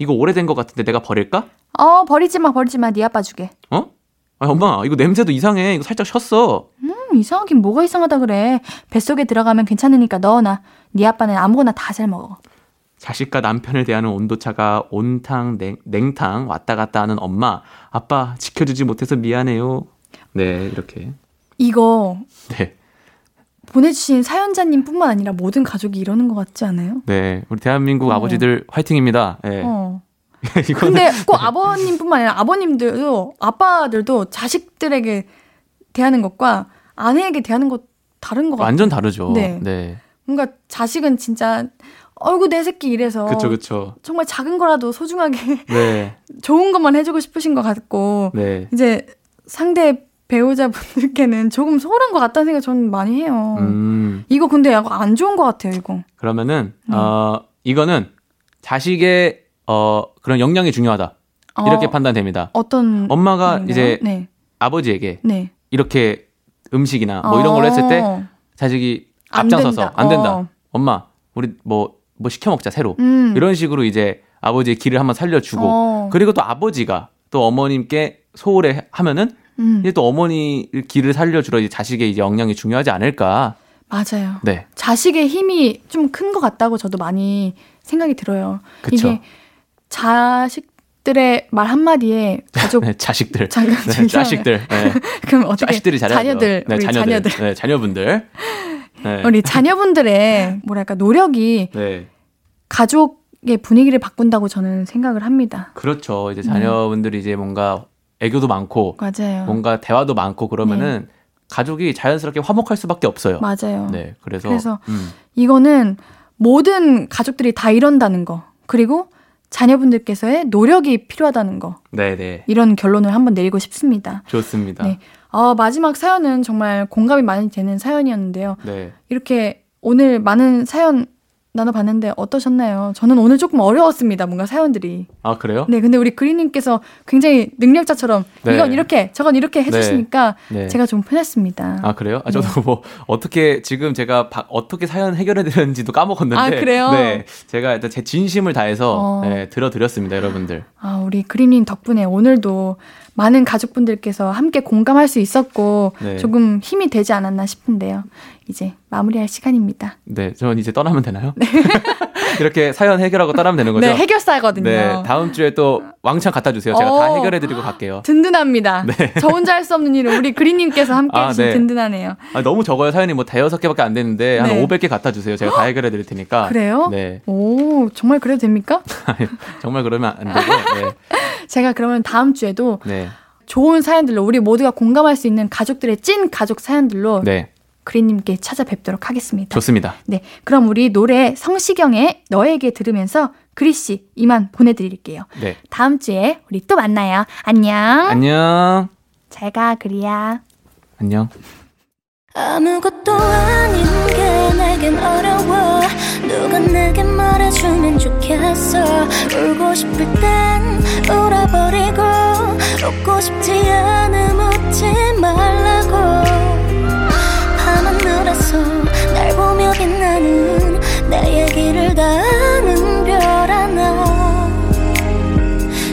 이거 오래된 것 같은데 내가 버릴까?
어 버리지 마 버리지 마. 네 아빠 주게.
어? 아, 엄마 이거 냄새도 이상해. 이거 살짝 쉬었어.
음 이상하긴 뭐가 이상하다 그래. 뱃속에 들어가면 괜찮으니까 넣어놔. 네 아빠는 아무거나 다 잘 먹어.
자식과 남편을 대하는 온도차가 온탕, 냉, 냉탕 왔다 갔다 하는 엄마. 아빠 지켜주지 못해서 미안해요. 네, 이렇게.
이거 [LAUGHS]
네.
보내주신 사연자님뿐만 아니라 모든 가족이 이러는 것 같지 않아요?
네. 우리 대한민국
어.
아버지들 화이팅입니다. 네.
어. [LAUGHS] 근데 [LAUGHS] 꼭 아버님뿐만 아니라 아버님들도 아빠들도 자식들에게 대하는 것과 아내에게 대하는 것 다른 것 같아요.
완전 다르죠.
네.
네.
뭔가 자식은 진짜 어이구 내 새끼 이래서
그쵸, 그쵸.
정말 작은 거라도 소중하게
네. [LAUGHS]
좋은 것만 해주고 싶으신 것 같고
네.
이제 상대 배우자분들께는 조금 소홀한 것 같다는 생각 저는 많이 해요.
음.
이거 근데 약간 안 좋은 것 같아요, 이거.
그러면은,
네.
어, 이거는 자식의, 어, 그런 역량이 중요하다. 이렇게
어,
판단됩니다.
어떤
엄마가
말인가요?
이제
네,
아버지에게
네.
이렇게 음식이나 뭐 이런 걸 했을 때
어,
자식이
안
앞장서서
된다.
안 된다.
어.
엄마, 우리 뭐, 뭐 시켜 먹자, 새로.
음.
이런 식으로 이제 아버지의 길을 한번 살려주고.
어.
그리고 또 아버지가 또 어머님께 소홀해 하면은
음,
이제 또 어머니 길을 살려주러 이제 자식의 이제 역량이 중요하지 않을까.
맞아요.
네.
자식의 힘이 좀 큰 것 같다고 저도 많이 생각이 들어요.
그쵸.
이게 자식 들의 말 한마디에 가족 [LAUGHS]
네, 자식들.
잠깐
네, 자식들. 네. [LAUGHS]
그럼 어떻게
자식들이 잘해야죠.
자녀들
네,
우리
자녀들.
자녀들
네, 자녀분들. 네.
우리 자녀분들의 뭐랄까 노력이
네.
가족의 분위기를 바꾼다고 저는 생각을 합니다.
그렇죠.
네.
이제 자녀분들이 이제 뭔가 애교도 많고
맞아요.
뭔가 대화도 많고 그러면은 가족이 자연스럽게 화목할 수밖에 없어요.
맞아요.
네. 그래서,
그래서
음.
이거는 모든 가족들이 다 이런다는 거 그리고 자녀분들께서의 노력이 필요하다는 거
네, 네.
이런 결론을 한번 내리고 싶습니다.
좋습니다.
네. 어, 마지막 사연은 정말 공감이 많이 되는 사연이었는데요.
네.
이렇게 오늘 많은 사연 나눠봤는데 어떠셨나요? 저는 오늘 조금 어려웠습니다. 뭔가 사연들이.
아 그래요?
네, 근데 우리 그리님께서 굉장히 능력자처럼
네.
이건 이렇게 저건 이렇게 해주시니까
네.
제가 좀 편했습니다.
아 그래요? 아 저도
네.
뭐 어떻게 지금 제가 바, 어떻게 사연 해결해 드렸는지도 까먹었는데
아, 그래요?
네 제가 일단 제 진심을 다해서
어.
네, 들어드렸습니다 여러분들
아, 우리 그리님 덕분에 오늘도 많은 가족분들께서 함께 공감할 수 있었고
네.
조금 힘이 되지 않았나 싶은데요. 이제 마무리할 시간입니다.
네 저는 이제 떠나면 되나요? [LAUGHS] 이렇게 사연 해결하고 떠나면 되는 거죠?
네, 해결사거든요.
네 다음 주에 또 왕창 갖다 주세요 제가 다
어.
해결해 드리고 갈게요
든든합니다. 저 혼자 할 수 없는 일은 우리 그리님께서 함께
아,
해주신
네.
든든하네요.
아, 너무 적어요 사연이 뭐 대여섯 개밖에 안 되는데 한
네.
500개 갖다 주세요 제가 다 해결해 드릴 테니까
그래요?
네
오, 정말 그래도 됩니까?
정말 그러면 안 되고 [LAUGHS]
제가 그러면 다음 주에도
네.
좋은 사연들로 우리 모두가 공감할 수 있는 가족들의 찐 가족 사연들로
네. 네
그리님께 찾아뵙도록 하겠습니다.
좋습니다
네, 그럼 우리 노래 성시경의 너에게 들으면서 그리 씨 이만 보내드릴게요.
네
다음 주에 우리 또 만나요. 안녕.
안녕
잘 가 그리야.
안녕
아무것도 아닌 게 내겐 어려워 누가 내게 말해주면 좋겠어 울고 싶을 땐 울어버리고 웃고 싶지 않음 웃지 말라고 밤 하늘에서 날 보며 빛나는 내 얘기를 다 아는 별 하나.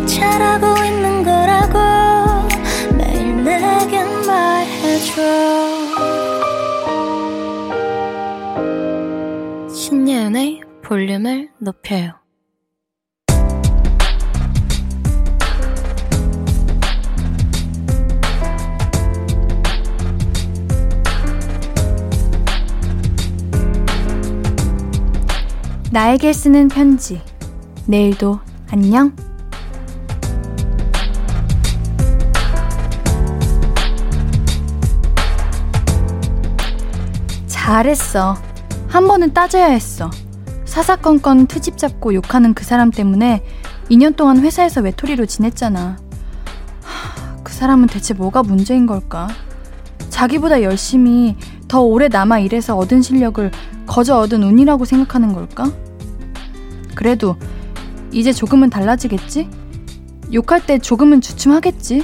잘하고 있는 거라고 매일 내게 말해줘. 신예은의 볼륨을 높여요
나에게 쓰는 편지. 내일도 안녕. 잘했어. 한 번은 따져야 했어. 사사건건 트집 잡고 욕하는 그 사람 때문에 2년 동안 회사에서 외톨이로 지냈잖아. 하, 그 사람은 대체 뭐가 문제인 걸까? 자기보다 열심히 더 오래 남아 일해서 얻은 실력을 거저 얻은 운이라고 생각하는 걸까? 그래도 이제 조금은 달라지겠지? 욕할 때 조금은 주춤하겠지?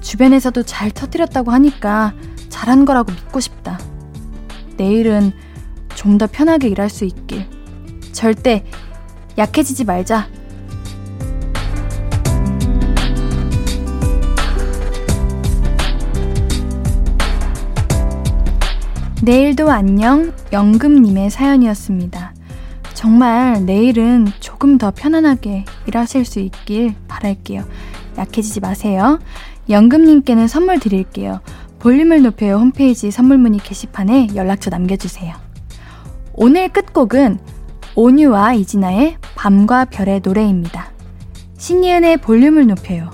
주변에서도 잘 터뜨렸다고 하니까 잘한 거라고 믿고 싶다. 내일은 좀 더 편하게 일할 수 있길. 절대 약해지지 말자. 내일도 안녕 영금님의 사연이었습니다. 정말 내일은 조금 더 편안하게 일하실 수 있길 바랄게요. 약해지지 마세요. 영금님께는 선물 드릴게요. 볼륨을 높여요 홈페이지 선물 문의 게시판에 연락처 남겨주세요. 오늘 끝곡은 온유와 이진아의 밤과 별의 노래입니다. 신예은의 볼륨을 높여요.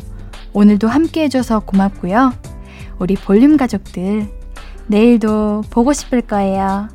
오늘도 함께 해줘서 고맙고요. 우리 볼륨 가족들, 내일도 보고 싶을 거예요.